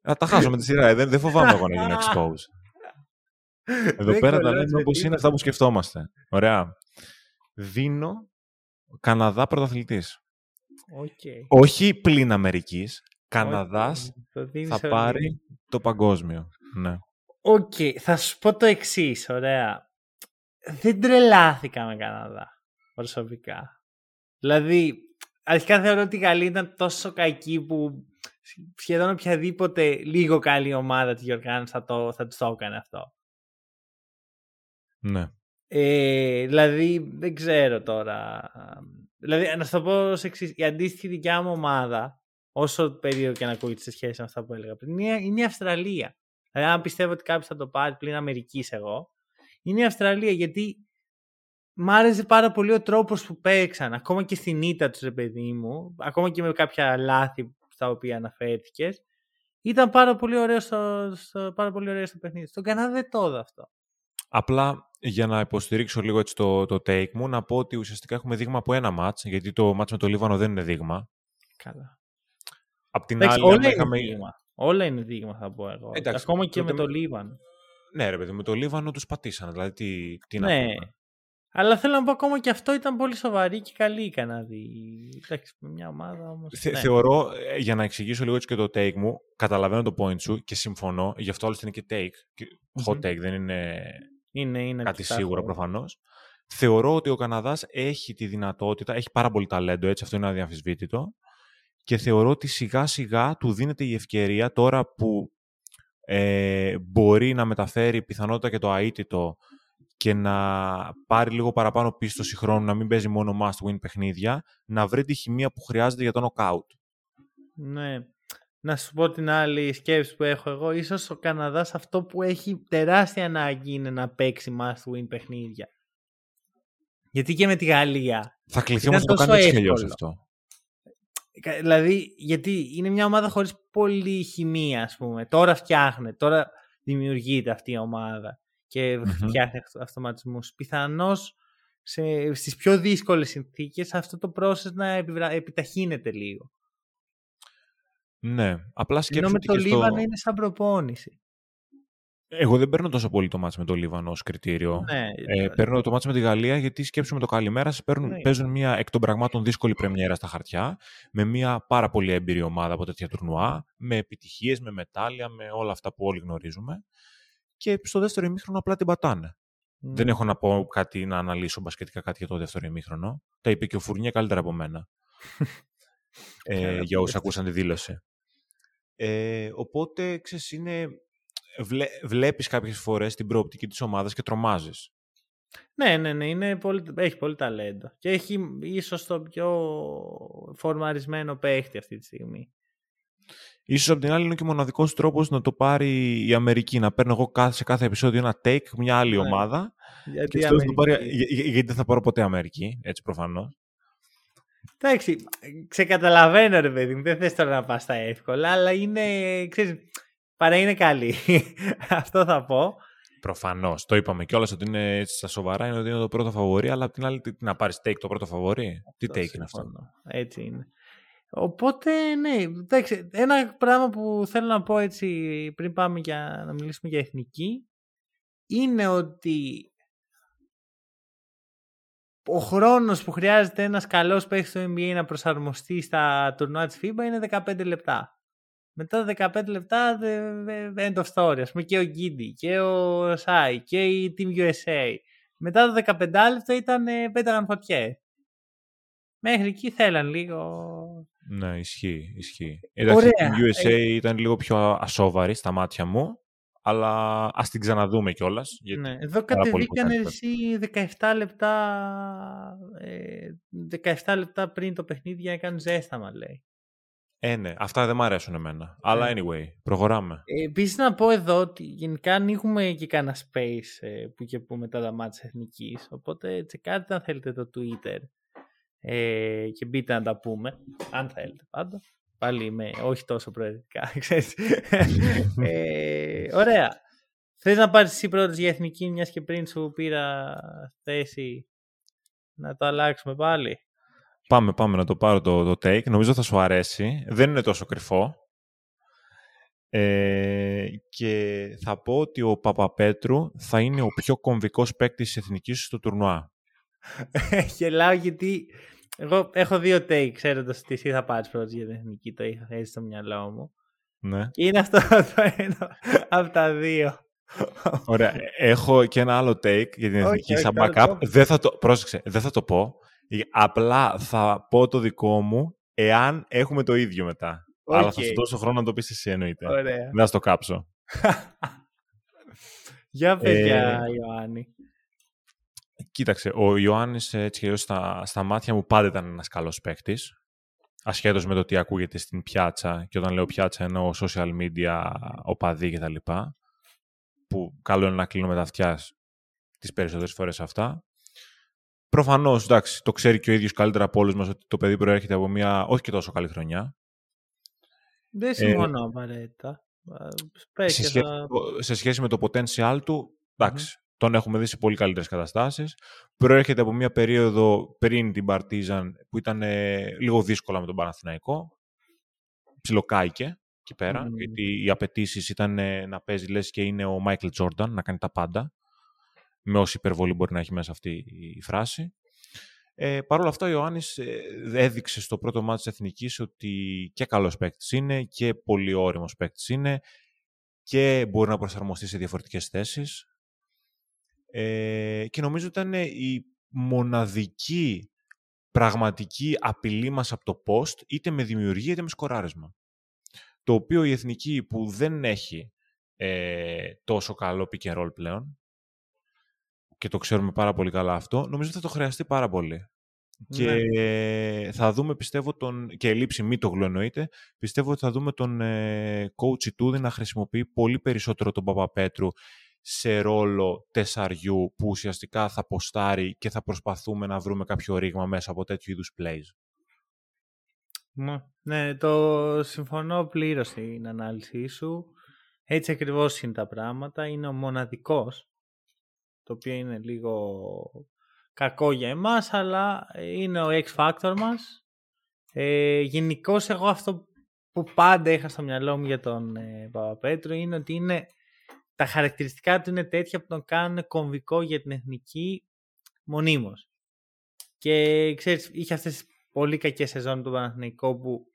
Θα τα χάσω με τη σειρά. Ε, δεν, δεν φοβάμαι εγώ να γίνω expose. Εδώ πέρα τα λέμε όπως είναι αυτά που σκεφτόμαστε. Ωραία. Δίνω Καναδά πρωταθλητής. Okay. Όχι πλην Αμερικής. Καναδάς θα πάρει το παγκόσμιο. Ναι. OK. Okay. Θα σου πω το εξής, ωραία. Δεν τρελάθηκα με Καναδά προσωπικά. Δηλαδή, αρχικά θεωρώ ότι η Γαλλία ήταν τόσο κακή που σχεδόν οποιαδήποτε λίγο καλή ομάδα της διοργάνωσης θα, το, θα το έκανε αυτό. Ναι. Ε, δηλαδή, δεν ξέρω τώρα. Δηλαδή, να σου το πω ως εξής, η αντίστοιχη δικιά μου ομάδα, όσο περίεργο και να ακούγεται σε σχέση με αυτά που έλεγα πριν, είναι, είναι η Αυστραλία. Δηλαδή, αν πιστεύω ότι κάποιος θα το πάρει πλην Αμερικής εγώ, είναι η Αυστραλία γιατί μ' άρεσε πάρα πολύ ο τρόπος που παίξαν, ακόμα και στην ήττα τους, ρε παιδί μου, ακόμα και με κάποια λάθη στα οποία αναφέρθηκε. Ήταν πάρα πολύ ωραίο στο, στο, πάρα πολύ ωραίο στο παιχνίδι. Στον Καναδά δεν το είδα αυτό. Απλά για να υποστηρίξω λίγο έτσι το, το take μου, να πω ότι ουσιαστικά έχουμε δείγμα από ένα μάτς, γιατί το μάτς με το Λίβανο δεν είναι δείγμα. Καλά. Απ' την άλλη, όλα, είναι δείγμα. όλα είναι δείγμα, θα πω εγώ. Εντάξει, Ακόμα και με το Λίβανο. Ναι, ρε παιδί, με το Λίβανο τους πατήσανε. Δηλαδή, τι, τι ναι. να πούμε. Αλλά θέλω να πω ακόμα και αυτό ήταν πολύ σοβαρή και καλή η Καναδή. Εντάξει, μια ομάδα όμως... Θε, ναι. Θεωρώ, ε, για να εξηγήσω λίγο έτσι και το take μου, καταλαβαίνω το point σου και συμφωνώ, γι' αυτό άλλωστε είναι και take. Hot take, δεν είναι, είναι, είναι κάτι σίγουρο προφανώς. Θεωρώ ότι ο Καναδάς έχει τη δυνατότητα, έχει πάρα πολύ ταλέντο, έτσι, αυτό είναι αδιαμφισβήτητο. Και θεωρώ ότι σιγά σιγά του δίνεται η ευκαιρία τώρα που ε, μπορεί να μεταφέρει πιθανότητα και το αίτητο και να πάρει λίγο παραπάνω πίστοση χρόνου, να μην παίζει μόνο must-win παιχνίδια, να βρει τη χημεία που χρειάζεται για το knockout. Ναι. Να σου πω την άλλη σκέψη που έχω εγώ. Ίσως ο Καναδάς αυτό που έχει τεράστια ανάγκη είναι να παίξει must-win παιχνίδια. Γιατί και με τη Γαλλία. Θα κληθεί όμως να το κάνει έτσι αυτό. Δηλαδή, γιατί είναι μια ομάδα χωρίς πολύ χημεία, ας πούμε. Τώρα φτιάχνει, τώρα δημιουργείται αυτή η ομάδα και mm-hmm. φτιάχνει αυτοματισμούς. Πιθανώς σε, στις πιο δύσκολες συνθήκες αυτό το process να επιταχύνεται λίγο. Ναι, απλά σκέφτομαι. Ενώ με το Λίβανο είναι σαν προπόνηση. Εγώ δεν παίρνω τόσο πολύ το μάτς με το Λίβανο ως κριτήριο. Ναι, ε, παίρνω το μάτς με τη Γαλλία γιατί σκέψουμε το καλημέρα σε ναι. παίζουν μια εκ των πραγμάτων δύσκολη πρεμιέρα στα χαρτιά με μια πάρα πολύ έμπειρη ομάδα από τέτοια τουρνουά με επιτυχίες, με μετάλλια, με όλα αυτά που όλοι γνωρίζουμε και στο δεύτερο ημίχρονο απλά την πατάνε. Ναι. Δεν έχω να πω κάτι, να αναλύσω μπασκετικά κάτι για το δεύτερο ημίχρονο. Τα είπε και ο Φουρνιέ καλύτερα από μένα. ε, για όσοι ακούσαν τη δήλωση. Ε, οπότε, ξέρεις, είναι... Βλέ, βλέπεις κάποιες φορές την προοπτική της ομάδας και τρομάζεις. Ναι, ναι, ναι, είναι πολύ, έχει πολύ ταλέντο. Και έχει ίσως το πιο φορμαρισμένο παίχτη αυτή τη στιγμή. Ίσως από την άλλη είναι και ο μοναδικός τρόπος να το πάρει η Αμερική. Να παίρνω εγώ σε κάθε επεισόδιο ένα take, μια άλλη ναι. ομάδα. Γιατί, και το πάρει, γιατί δεν θα πάρω ποτέ Αμερική, έτσι προφανώς. Εντάξει, ξεκαταλαβαίνω ρε παιδί μου, δεν θες τώρα να πας στα εύκολα, αλλά είναι, ξέρεις, παρά είναι καλή. Αυτό θα πω. Προφανώς. Το είπαμε κιόλας ότι είναι έτσι στα σοβαρά, είναι ότι είναι το πρώτο φαβορή, αλλά απ' την άλλη, τι, να πάρεις take το πρώτο φαβορή; Τι take είναι αυτό; Έτσι είναι. Οπότε, ναι, εντάξει, ένα πράγμα που θέλω να πω έτσι πριν πάμε για να μιλήσουμε για εθνική είναι ότι ο χρόνος που χρειάζεται ένας καλός παίκτης στο NBA να προσαρμοστεί στα τουρνουά της FIBA είναι 15 λεπτά. Μετά τα 15 λεπτά end of story. Ας πούμε και ο Γκίντι και ο Σάι και η Team USA. Μετά τα 15 λεπτά ήταν πέταγαν φωτιές. Μέχρι εκεί θέλαν λίγο... Ναι, ισχύει, ισχύει. Εντάξει, η Team USA ε... ήταν λίγο πιο ασόβαρη στα μάτια μου, αλλά ας την ξαναδούμε κιόλας. Ναι. Εδώ κατεβήκαν εσύ 17 λεπτά, ε, 17 λεπτά πριν το παιχνίδι για να κάνουν ζέσταμα, λέει. Ε, ναι, αυτά δεν μου αρέσουν εμένα. Αλλά ναι. anyway, προχωράμε. Ε, Επίσης να πω εδώ ότι γενικά ανοίγουμε και κάνα space ε, που και που μετά τα μάτια εθνικής. Οπότε τσεκάτε αν θέλετε το Twitter ε, και μπείτε να τα πούμε. Αν θέλετε πάντα. Πάλι με όχι τόσο προαιρετικά, ε, ωραία. Θες να πάρεις εσύ πρώτος για εθνική, μιας και πριν σου πήρα θέση να το αλλάξουμε πάλι; Πάμε, πάμε να το πάρω το, το take. Νομίζω θα σου αρέσει. Δεν είναι τόσο κρυφό. Ε, και θα πω ότι ο Παπαπέτρου θα είναι ο πιο κομβικός παίκτης της Εθνικής στο τουρνουά. Γελάω γιατί εγώ έχω δύο take, ξέροντας ότι εσύ θα πάρεις πρώτος για την εθνική, το είχα θέσει στο μυαλό μου. Ναι. Και είναι αυτό το ένα από τα δύο. Ωραία. Έχω και ένα άλλο take για την εθνική okay, σαν backup. Δεν θα το, πρόσεξε, δεν θα το πω. Απλά θα πω το δικό μου εάν έχουμε το ίδιο μετά. Okay. Αλλά θα σου δώσω χρόνο να το πεις εσύ εννοείται. Ωραία. Δεν θα το κάψω. Για παιδιά, ε... Ιωάννη. Κοίταξε, ο Ιωάννης έτσι και στα, στα μάτια μου πάντα ήταν ένας καλός παίκτης. Ασχέτως με το τι ακούγεται στην πιάτσα, και όταν λέω πιάτσα εννοώ social media, οπαδοί κτλ. Που καλό είναι να κλείνουμε τα αυτιά τις περισσότερες φορές αυτά. Προφανώς, εντάξει, το ξέρει και ο ίδιος καλύτερα από όλους μας ότι το παιδί προέρχεται από μια όχι και τόσο καλή χρονιά. Δεν συμφωνώ ε, απαραίτητα. Σε, σχέση, σε σχέση με το potential του, εντάξει, τον έχουμε δει σε πολύ καλύτερες καταστάσεις. Προέρχεται από μια περίοδο πριν την Παρτίζαν που ήταν ε, λίγο δύσκολα με τον Παναθηναϊκό. Ψιλοκάηκε εκεί πέρα, mm. γιατί οι απαιτήσεις ήταν ε, να παίζει λες και είναι ο Μάικλ Τζόρνταν, να κάνει τα πάντα. Με όση υπερβολή μπορεί να έχει μέσα αυτή η φράση. Ε, Παρ' όλα αυτά, ο Ιωάννης ε, έδειξε στο πρώτο μάτι της Εθνικής ότι και καλός παίκτης είναι και πολύ όριμος παίκτης είναι και μπορεί να προσαρμοστεί σε διαφορετικές θέσεις. Ε, και νομίζω ήταν η μοναδική πραγματική απειλή μας από το post, είτε με δημιουργία είτε με σκοράρισμα. Το οποίο η εθνική που δεν έχει ε, τόσο καλό pick and roll πλέον, και το ξέρουμε πάρα πολύ καλά αυτό, νομίζω θα το χρειαστεί πάρα πολύ. Και ναι. θα δούμε, πιστεύω, τον, και λήψη μη το εννοείται, πιστεύω ότι θα δούμε τον ε, coach Τούδη να χρησιμοποιεί πολύ περισσότερο τον Παπαπέτρου σε ρόλο τεσσαριού που ουσιαστικά θα ποστάρει και θα προσπαθούμε να βρούμε κάποιο ρήγμα μέσα από τέτοιου είδους plays. Ναι, ναι το συμφωνώ πλήρως στην ανάλυση σου. Έτσι ακριβώς είναι τα πράγματα. Είναι ο μοναδικός, το οποίο είναι λίγο κακό για εμάς, αλλά είναι ο X-Factor μας. Ε, Γενικώς εγώ αυτό που πάντα είχα στο μυαλό μου για τον ε, Παπαπέτρου είναι ότι είναι τα χαρακτηριστικά του είναι τέτοια που τον κάνουν κομβικό για την εθνική μονίμως. Και ξέρεις, είχε αυτές τις πολύ κακές σεζόν του Παναθηναϊκού που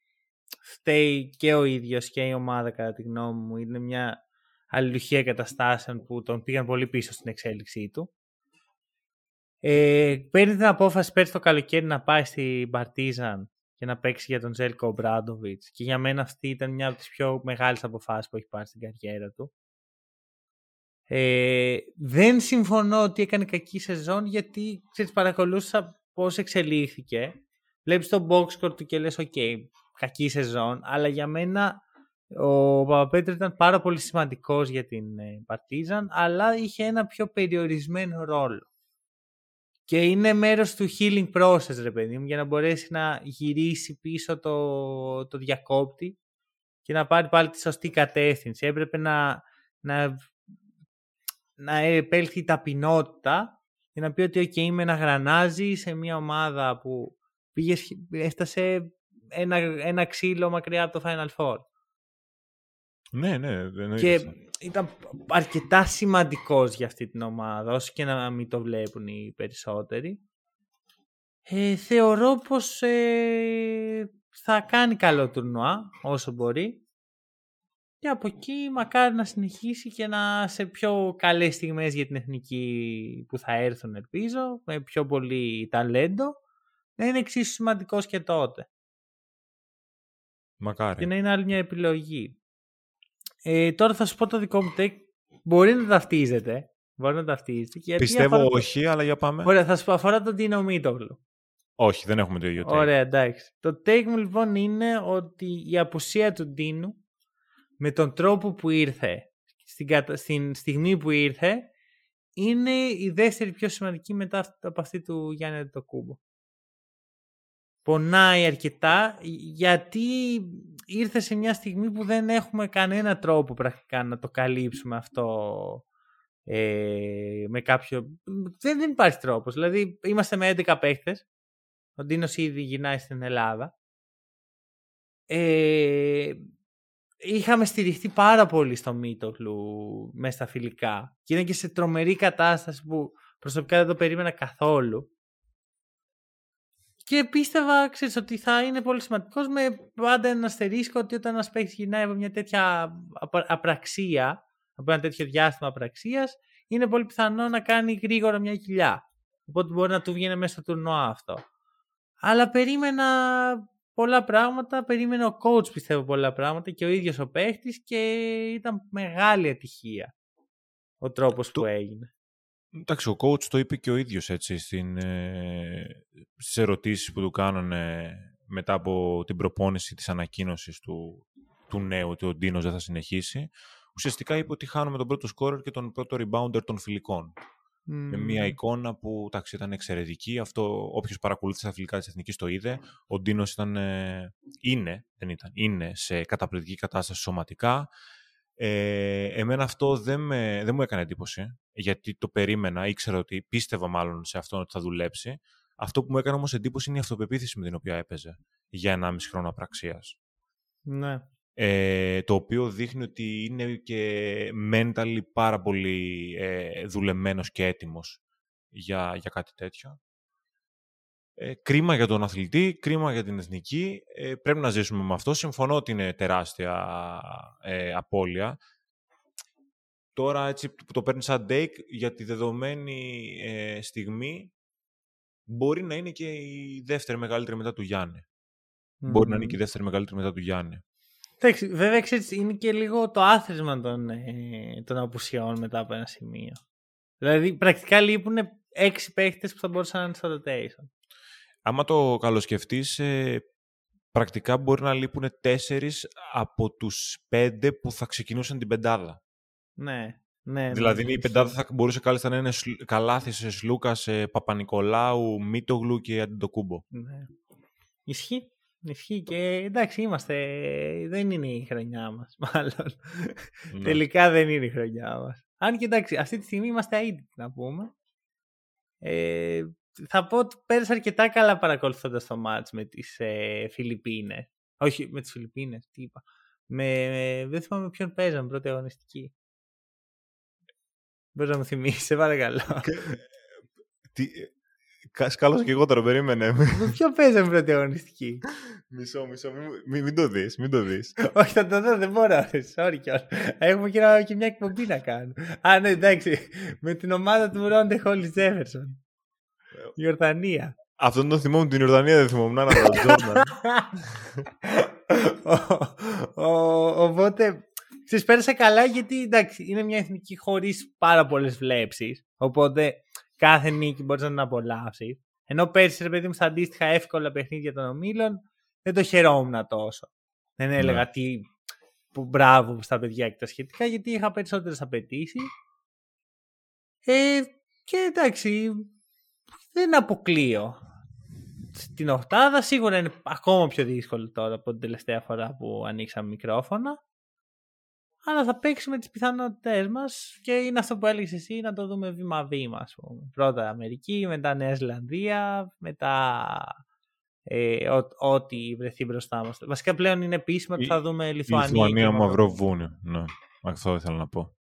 φταίει και ο ίδιος και η ομάδα κατά τη γνώμη μου. Είναι μια αλληλουχία καταστάσεων που τον πήγαν πολύ πίσω στην εξέλιξή του. Ε, παίρνει την απόφαση πέρσι το καλοκαίρι να πάει στην Παρτίζαν και να παίξει για τον Ζέλκο Μπράντοβιτς και για μένα αυτή ήταν μια από τις πιο μεγάλες αποφάσεις που έχει πάρει στην καριέρα του. Ε, δεν συμφωνώ ότι έκανε κακή σεζόν γιατί ξέρεις, παρακολούθησα πώς εξελίχθηκε. Βλέπεις το box score του και λες ok, κακή σεζόν, αλλά για μένα ο Παπαπέτρου ήταν πάρα πολύ σημαντικός για την ε, Παρτίζαν, αλλά είχε ένα πιο περιορισμένο ρόλο. Και είναι μέρος του healing process, ρε παιδί μου, για να μπορέσει να γυρίσει πίσω το, το διακόπτη και να πάρει πάλι τη σωστή κατεύθυνση. Έπρεπε να, να, να επέλθει η ταπεινότητα και να πει ότι okay, είμαι ένα γρανάζι σε μια ομάδα που πήγε, έφτασε ένα, ένα ξύλο μακριά από το Final Four. Ναι, ναι. Δεν και ήταν αρκετά σημαντικός για αυτή την ομάδα, όσο και να μην το βλέπουν οι περισσότεροι. Ε, θεωρώ πως ε, θα κάνει καλό τουρνουά όσο μπορεί και από εκεί μακάρι να συνεχίσει και να σε πιο καλές στιγμές για την εθνική που θα έρθουν ελπίζω, με πιο πολύ ταλέντο, να είναι εξίσου σημαντικός και τότε. Μακάρι. Και να είναι άλλη μια επιλογή. Ε, τώρα θα σου πω το δικό μου take. Μπορεί να ταυτίζεται. Μπορεί να ταυτίζεται. Γιατί Πιστεύω αφορά... όχι, αλλά για πάμε. Ωραία, θα σου πω αφορά τον Τίνο Μίτογλου. Όχι, δεν έχουμε το ίδιο take. Ωραία, εντάξει. Το take μου λοιπόν είναι ότι η απουσία του Ντίνου με τον τρόπο που ήρθε, στην, στην στιγμή που ήρθε, είναι η δεύτερη πιο σημαντική μετά από αυτή του Γιάννη το κούμπο πονάει αρκετά γιατί ήρθε σε μια στιγμή που δεν έχουμε κανένα τρόπο πρακτικά να το καλύψουμε αυτό ε, με κάποιο... Δεν, δεν υπάρχει τρόπος. Δηλαδή είμαστε με 11 παίχτες. Ο Ντίνος ήδη γυρνάει στην Ελλάδα. Ε, είχαμε στηριχτεί πάρα πολύ στο Μίτοκλου μέσα στα φιλικά και είναι και σε τρομερή κατάσταση που προσωπικά δεν το περίμενα καθόλου. Και πίστευα, ξέρεις, ότι θα είναι πολύ σημαντικός με πάντα ένα αστερίσκο ότι όταν ένας παίχτη γυρνάει από μια τέτοια απραξία, από ένα τέτοιο διάστημα απραξίας, είναι πολύ πιθανό να κάνει γρήγορα μια κοιλιά. Οπότε μπορεί να του βγαίνει μέσα στο τουρνουά αυτό. Αλλά περίμενα πολλά πράγματα, περίμενε ο coach πιστεύω πολλά πράγματα και ο ίδιος ο παίχτης και ήταν μεγάλη ατυχία ο τρόπος που έγινε. Εντάξει, ο coach το είπε και ο ίδιος έτσι στην, ε, στις ερωτήσεις που του κάνανε μετά από την προπόνηση της ανακοίνωσης του, του νέου ότι ο Ντίνος δεν θα συνεχίσει. Ουσιαστικά είπε ότι χάνουμε τον πρώτο scorer και τον πρώτο rebounder των φιλικών. Με μια εικόνα που εντάξει, ήταν εξαιρετική. Αυτό όποιος παρακολούθησε τα φιλικά της Εθνικής το είδε. Ο Ντίνος ήταν, ε, είναι, δεν ήταν, είναι σε καταπληκτική κατάσταση σωματικά. Ε, εμένα αυτό δεν, με, δεν μου έκανε εντύπωση, γιατί το περίμενα, ήξερα ότι πίστευα μάλλον σε αυτό ότι θα δουλέψει. Αυτό που μου έκανε όμως εντύπωση είναι η αυτοπεποίθηση με την οποία έπαιζε για 1,5 χρόνο απραξίας. Ναι. Ε, το οποίο δείχνει ότι είναι και mentally πάρα πολύ ε, δουλεμένος και έτοιμος για, για κάτι τέτοιο. Ε, κρίμα για τον αθλητή, κρίμα για την εθνική. Ε, πρέπει να ζήσουμε με αυτό. Συμφωνώ ότι είναι τεράστια ε, απώλεια. Τώρα έτσι που το παίρνεις σαν take για τη δεδομένη ε, στιγμή μπορεί να είναι και η δεύτερη μεγαλύτερη μετά του γιαννη Μπορεί να είναι και η δεύτερη μεγαλύτερη μετά του Γιάννη. Εντάξει, βέβαια ξέρεις, είναι και λίγο το άθροισμα των, ε, των απουσιών μετά από ένα σημείο. Δηλαδή πρακτικά λείπουν έξι παίχτες που θα μπορούσαν να είναι στο rotation άμα το καλοσκεφτείς, ε, πρακτικά μπορεί να λείπουν τέσσερις από τους πέντε που θα ξεκινούσαν την πεντάδα. Ναι. Ναι, δηλαδή ναι, η πεντάδα θα μπορούσε κάλλιστα να είναι Καλάθης, Σλούκας, Παπα-Νικολάου, Μίτογλου και Αντιτοκούμπο. Ναι. Ισχύει. Ισχύει και εντάξει είμαστε, δεν είναι η χρονιά μας μάλλον. Ναι. Τελικά δεν είναι η χρονιά μας. Αν και εντάξει, αυτή τη στιγμή είμαστε αίτητοι να πούμε. Ε, θα πω ότι πέρασα αρκετά καλά παρακολουθώντας το μάτς με τις ε, Φιλιππίνες. Όχι, με τις Φιλιππίνες, τι είπα. Με, δεν θυμάμαι ποιον παίζαμε πρώτη αγωνιστική. Μπορείς να μου θυμίσεις, σε παρακαλώ. Τι, Σκάλωσα και εγώ τώρα, περίμενε. Ποιο παίζαμε πρώτη αγωνιστική. μισό, μισό, μην, μην, το δεις, μην το δεις. Όχι, θα το δω, δεν μπορώ, sorry κιόλας. Έχουμε και, και μια εκπομπή να κάνουμε. Α, ναι, εντάξει, με την ομάδα του Ρόντε Χόλι Τζέφερσον. Ιορδανία. Αυτόν τον θυμόμουν την Ιορδανία, δεν θυμόμουν να τον Τζόρνταν. Οπότε, Ξέρεις, πέρασα καλά γιατί εντάξει, είναι μια εθνική χωρίς πάρα πολλές βλέψεις. Οπότε κάθε νίκη μπορείς να την απολαύσεις. Ενώ πέρσι, ρε παιδί μου, στα αντίστοιχα εύκολα παιχνίδια των ομίλων, δεν το χαιρόμουν τόσο. Δεν έλεγα ναι. τι που μπράβο στα παιδιά και τα σχετικά, γιατί είχα περισσότερες απαιτήσεις. Ε, και εντάξει, δεν αποκλείω. Στην οχτάδα σίγουρα είναι ακόμα πιο δύσκολο τώρα από την τελευταία φορά που ανοίξαμε μικρόφωνα. Αλλά θα παίξουμε τις πιθανότητές μας και είναι αυτό που έλεγες εσύ να το δούμε βήμα-βήμα. Ας πούμε. Πρώτα Αμερική, μετά Νέα Ζηλανδία, μετά ε, ό,τι βρεθεί μπροστά μας. Βασικά πλέον είναι επίσημα ότι θα δούμε Λιθουανία. Λιθουανία, Μαυροβούνιο. Ναι, αυτό ήθελα να πω.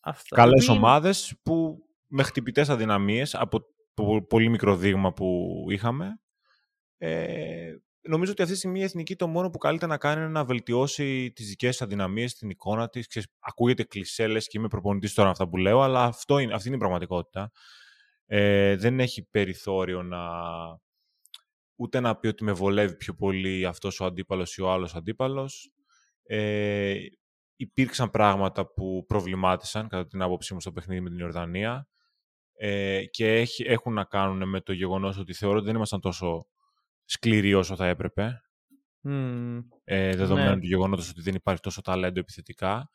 Αυτό. Καλές είναι... ομάδες που με χτυπητές αδυναμίες από το πολύ μικρό δείγμα που είχαμε ε, νομίζω ότι αυτή τη στιγμή η Εθνική το μόνο που καλείται να κάνει είναι να βελτιώσει τις δικές αδυναμίες, την εικόνα της. ακούγεται κλεισέλες και είμαι προπονητής τώρα αυτά που λέω, αλλά αυτό είναι, αυτή είναι η πραγματικότητα. Ε, δεν έχει περιθώριο να ούτε να πει ότι με βολεύει πιο πολύ αυτός ο αντίπαλος ή ο άλλος αντίπαλος. Ε, υπήρξαν πράγματα που προβλημάτισαν κατά την άποψή μου στο παιχνίδι με την Ιορδανία ε, και έχει, έχουν να κάνουν με το γεγονός ότι θεωρώ ότι δεν ήμασταν τόσο σκληροί όσο θα έπρεπε. Mm. Ε, δεδομένου ναι. του γεγονότος ότι δεν υπάρχει τόσο ταλέντο επιθετικά.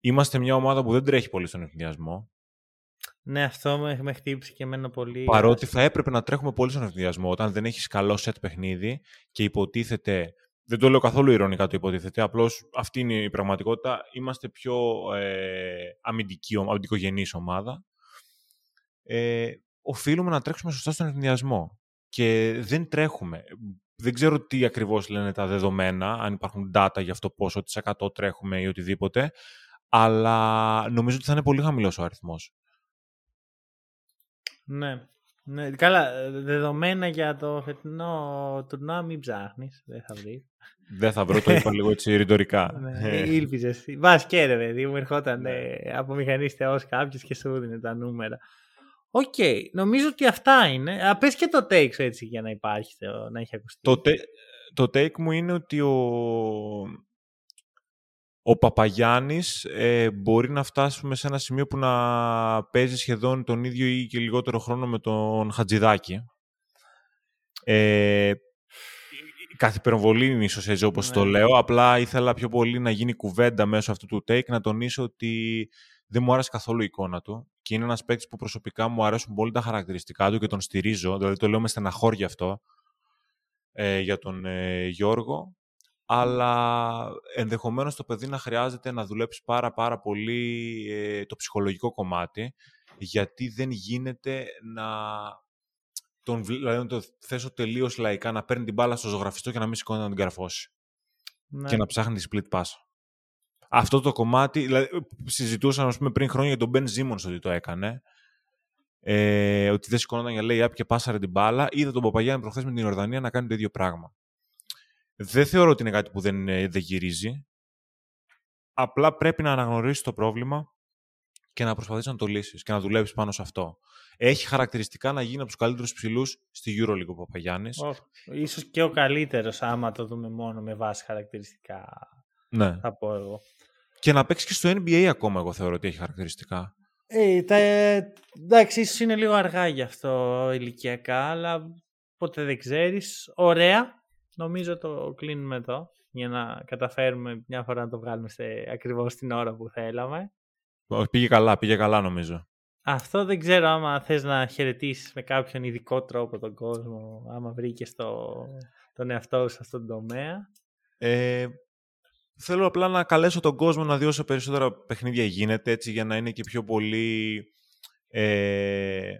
Είμαστε μια ομάδα που δεν τρέχει πολύ στον ευθυνδιασμό. Ναι, αυτό με, με χτύπησε και εμένα πολύ. Παρότι θα έπρεπε να τρέχουμε πολύ στον ευθυνδιασμό όταν δεν έχεις καλό σετ παιχνίδι και υποτίθεται. Δεν το λέω καθόλου ηρωνικά το υποτίθεται. Απλώς αυτή είναι η πραγματικότητα. Είμαστε πιο ε, αμυντική, αμυντικογενής ομάδα. Ε, οφείλουμε να τρέξουμε σωστά στον ευθυνδιασμό και δεν τρέχουμε. Δεν ξέρω τι ακριβώς λένε τα δεδομένα, αν υπάρχουν data για αυτό πόσο της 100 τρέχουμε ή οτιδήποτε, αλλά νομίζω ότι θα είναι πολύ χαμηλός ο αριθμός. Ναι. ναι. Καλά, δεδομένα για το φετινό τουρνά μην ψάχνεις. Δεν θα βρεις. Δεν θα βρω, το είπα λίγο έτσι ρητορικά. ναι, Ήλπιζες. Μπα και ρε, παιδί μου, ερχόταν ναι. από μηχανή θεό κάποιο και σου δίνει τα νούμερα. OK, okay, νομίζω ότι αυτά είναι. Α, πες και το take σου έτσι για να υπάρχει, να έχει ακουστεί. Το, το take μου είναι ότι ο, ο Παπαγιάννης ε, μπορεί να φτάσουμε σε ένα σημείο που να παίζει σχεδόν τον ίδιο ή και λιγότερο χρόνο με τον Χατζηδάκη. Ε, κάθε υπερβολή είναι ίσως έτσι όπως το ναι. λέω, απλά ήθελα πιο πολύ να γίνει κουβέντα μέσω αυτού του take, να τονίσω ότι δεν μου άρεσε καθόλου η εικόνα του και είναι ένας παίκτης που προσωπικά μου αρέσουν πολύ τα χαρακτηριστικά του και τον στηρίζω. Δηλαδή το λέω με στεναχώρια αυτό ε, για τον ε, Γιώργο. Αλλά ενδεχομένως το παιδί να χρειάζεται να δουλέψει πάρα πάρα πολύ ε, το ψυχολογικό κομμάτι γιατί δεν γίνεται να τον, δηλαδή να το θέσω τελείως λαϊκά, να παίρνει την μπάλα στο ζωγραφιστό και να μην σηκώνει να την καρφώσει. Ναι. Και να ψάχνει τη split pass αυτό το κομμάτι, δηλαδή, συζητούσαμε πούμε, πριν χρόνια για τον Μπεν Ζήμον ότι το έκανε, ε, ότι δεν σηκώνονταν για λέει και πάσαρε την μπάλα, είδα τον Παπαγιάννη προχθές με την Ορδανία να κάνει το ίδιο πράγμα. Δεν θεωρώ ότι είναι κάτι που δεν, ε, δεν γυρίζει. Απλά πρέπει να αναγνωρίσεις το πρόβλημα και να προσπαθήσεις να το λύσεις και να δουλεύει πάνω σε αυτό. Έχει χαρακτηριστικά να γίνει από τους καλύτερους ψηλούς στη EuroLeague ο Παπαγιάννης. Ίσως και ο καλύτερος, άμα το δούμε μόνο με βάση χαρακτηριστικά. Ναι. Θα πω εγώ. Και να παίξεις και στο NBA ακόμα, εγώ θεωρώ ότι έχει χαρακτηριστικά. Ε, τα, εντάξει, ίσως είναι λίγο αργά γι' αυτό ηλικιακά, αλλά ποτέ δεν ξέρεις. Ωραία. Νομίζω το κλείνουμε εδώ για να καταφέρουμε μια φορά να το βγάλουμε σε, ακριβώς την ώρα που θέλαμε. Πήγε καλά, πήγε καλά νομίζω. Αυτό δεν ξέρω άμα θες να χαιρετήσεις με κάποιον ειδικό τρόπο τον κόσμο, άμα βρήκες το, τον εαυτό σου σε αυτόν τον τομέα. Ε, Θέλω απλά να καλέσω τον κόσμο να δει όσο περισσότερα παιχνίδια γίνεται, έτσι για να είναι και πιο πολύ... Ε,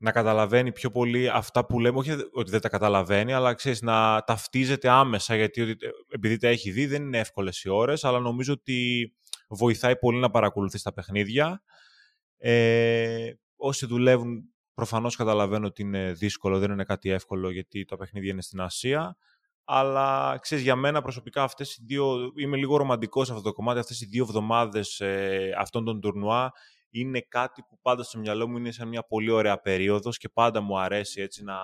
να καταλαβαίνει πιο πολύ αυτά που λέμε, όχι ότι δεν τα καταλαβαίνει, αλλά ξέρεις, να ταυτίζεται άμεσα, γιατί επειδή τα έχει δει δεν είναι εύκολες οι ώρες, αλλά νομίζω ότι βοηθάει πολύ να παρακολουθείς τα παιχνίδια. Ε, όσοι δουλεύουν προφανώς καταλαβαίνω ότι είναι δύσκολο, δεν είναι κάτι εύκολο, γιατί τα παιχνίδια είναι στην Ασία αλλά ξέρεις, για μένα προσωπικά αυτές οι δύο, είμαι λίγο ρομαντικός σε αυτό το κομμάτι, αυτές οι δύο εβδομάδες ε, αυτών των τουρνουά είναι κάτι που πάντα στο μυαλό μου είναι σε μια πολύ ωραία περίοδος και πάντα μου αρέσει έτσι να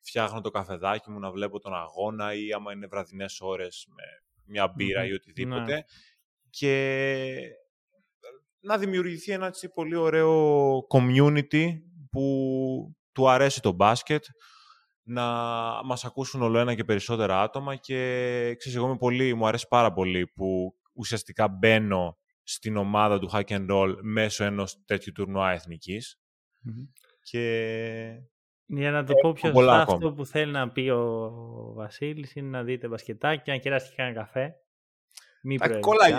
φτιάχνω το καφεδάκι μου, να βλέπω τον αγώνα ή άμα είναι βραδινές ώρες με μια μπύρα ή οτιδήποτε. Ναι. και να δημιουργηθεί ένα έτσι, πολύ ωραίο community που του αρέσει το μπάσκετ, να μας ακούσουν όλο ένα και περισσότερα άτομα και ξέρεις, εγώ πολύ, μου αρέσει πάρα πολύ που ουσιαστικά μπαίνω στην ομάδα του Hack and Roll μέσω ενός τέτοιου τουρνουά Και... Για να το πω πιο σωστά, αυτό που θέλει να πει ο Βασίλης είναι να δείτε μπασκετάκι, να κεράσετε κανένα καφέ μη κολλάει.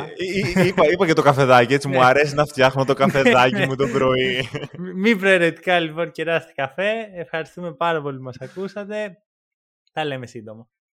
Είπα, είπα και το καφεδάκι, έτσι μου ναι. αρέσει να φτιάχνω το καφεδάκι μου το πρωί. Μη προαιρετικά λοιπόν κεράστε καφέ. Ευχαριστούμε πάρα πολύ που μας ακούσατε. Τα λέμε σύντομα.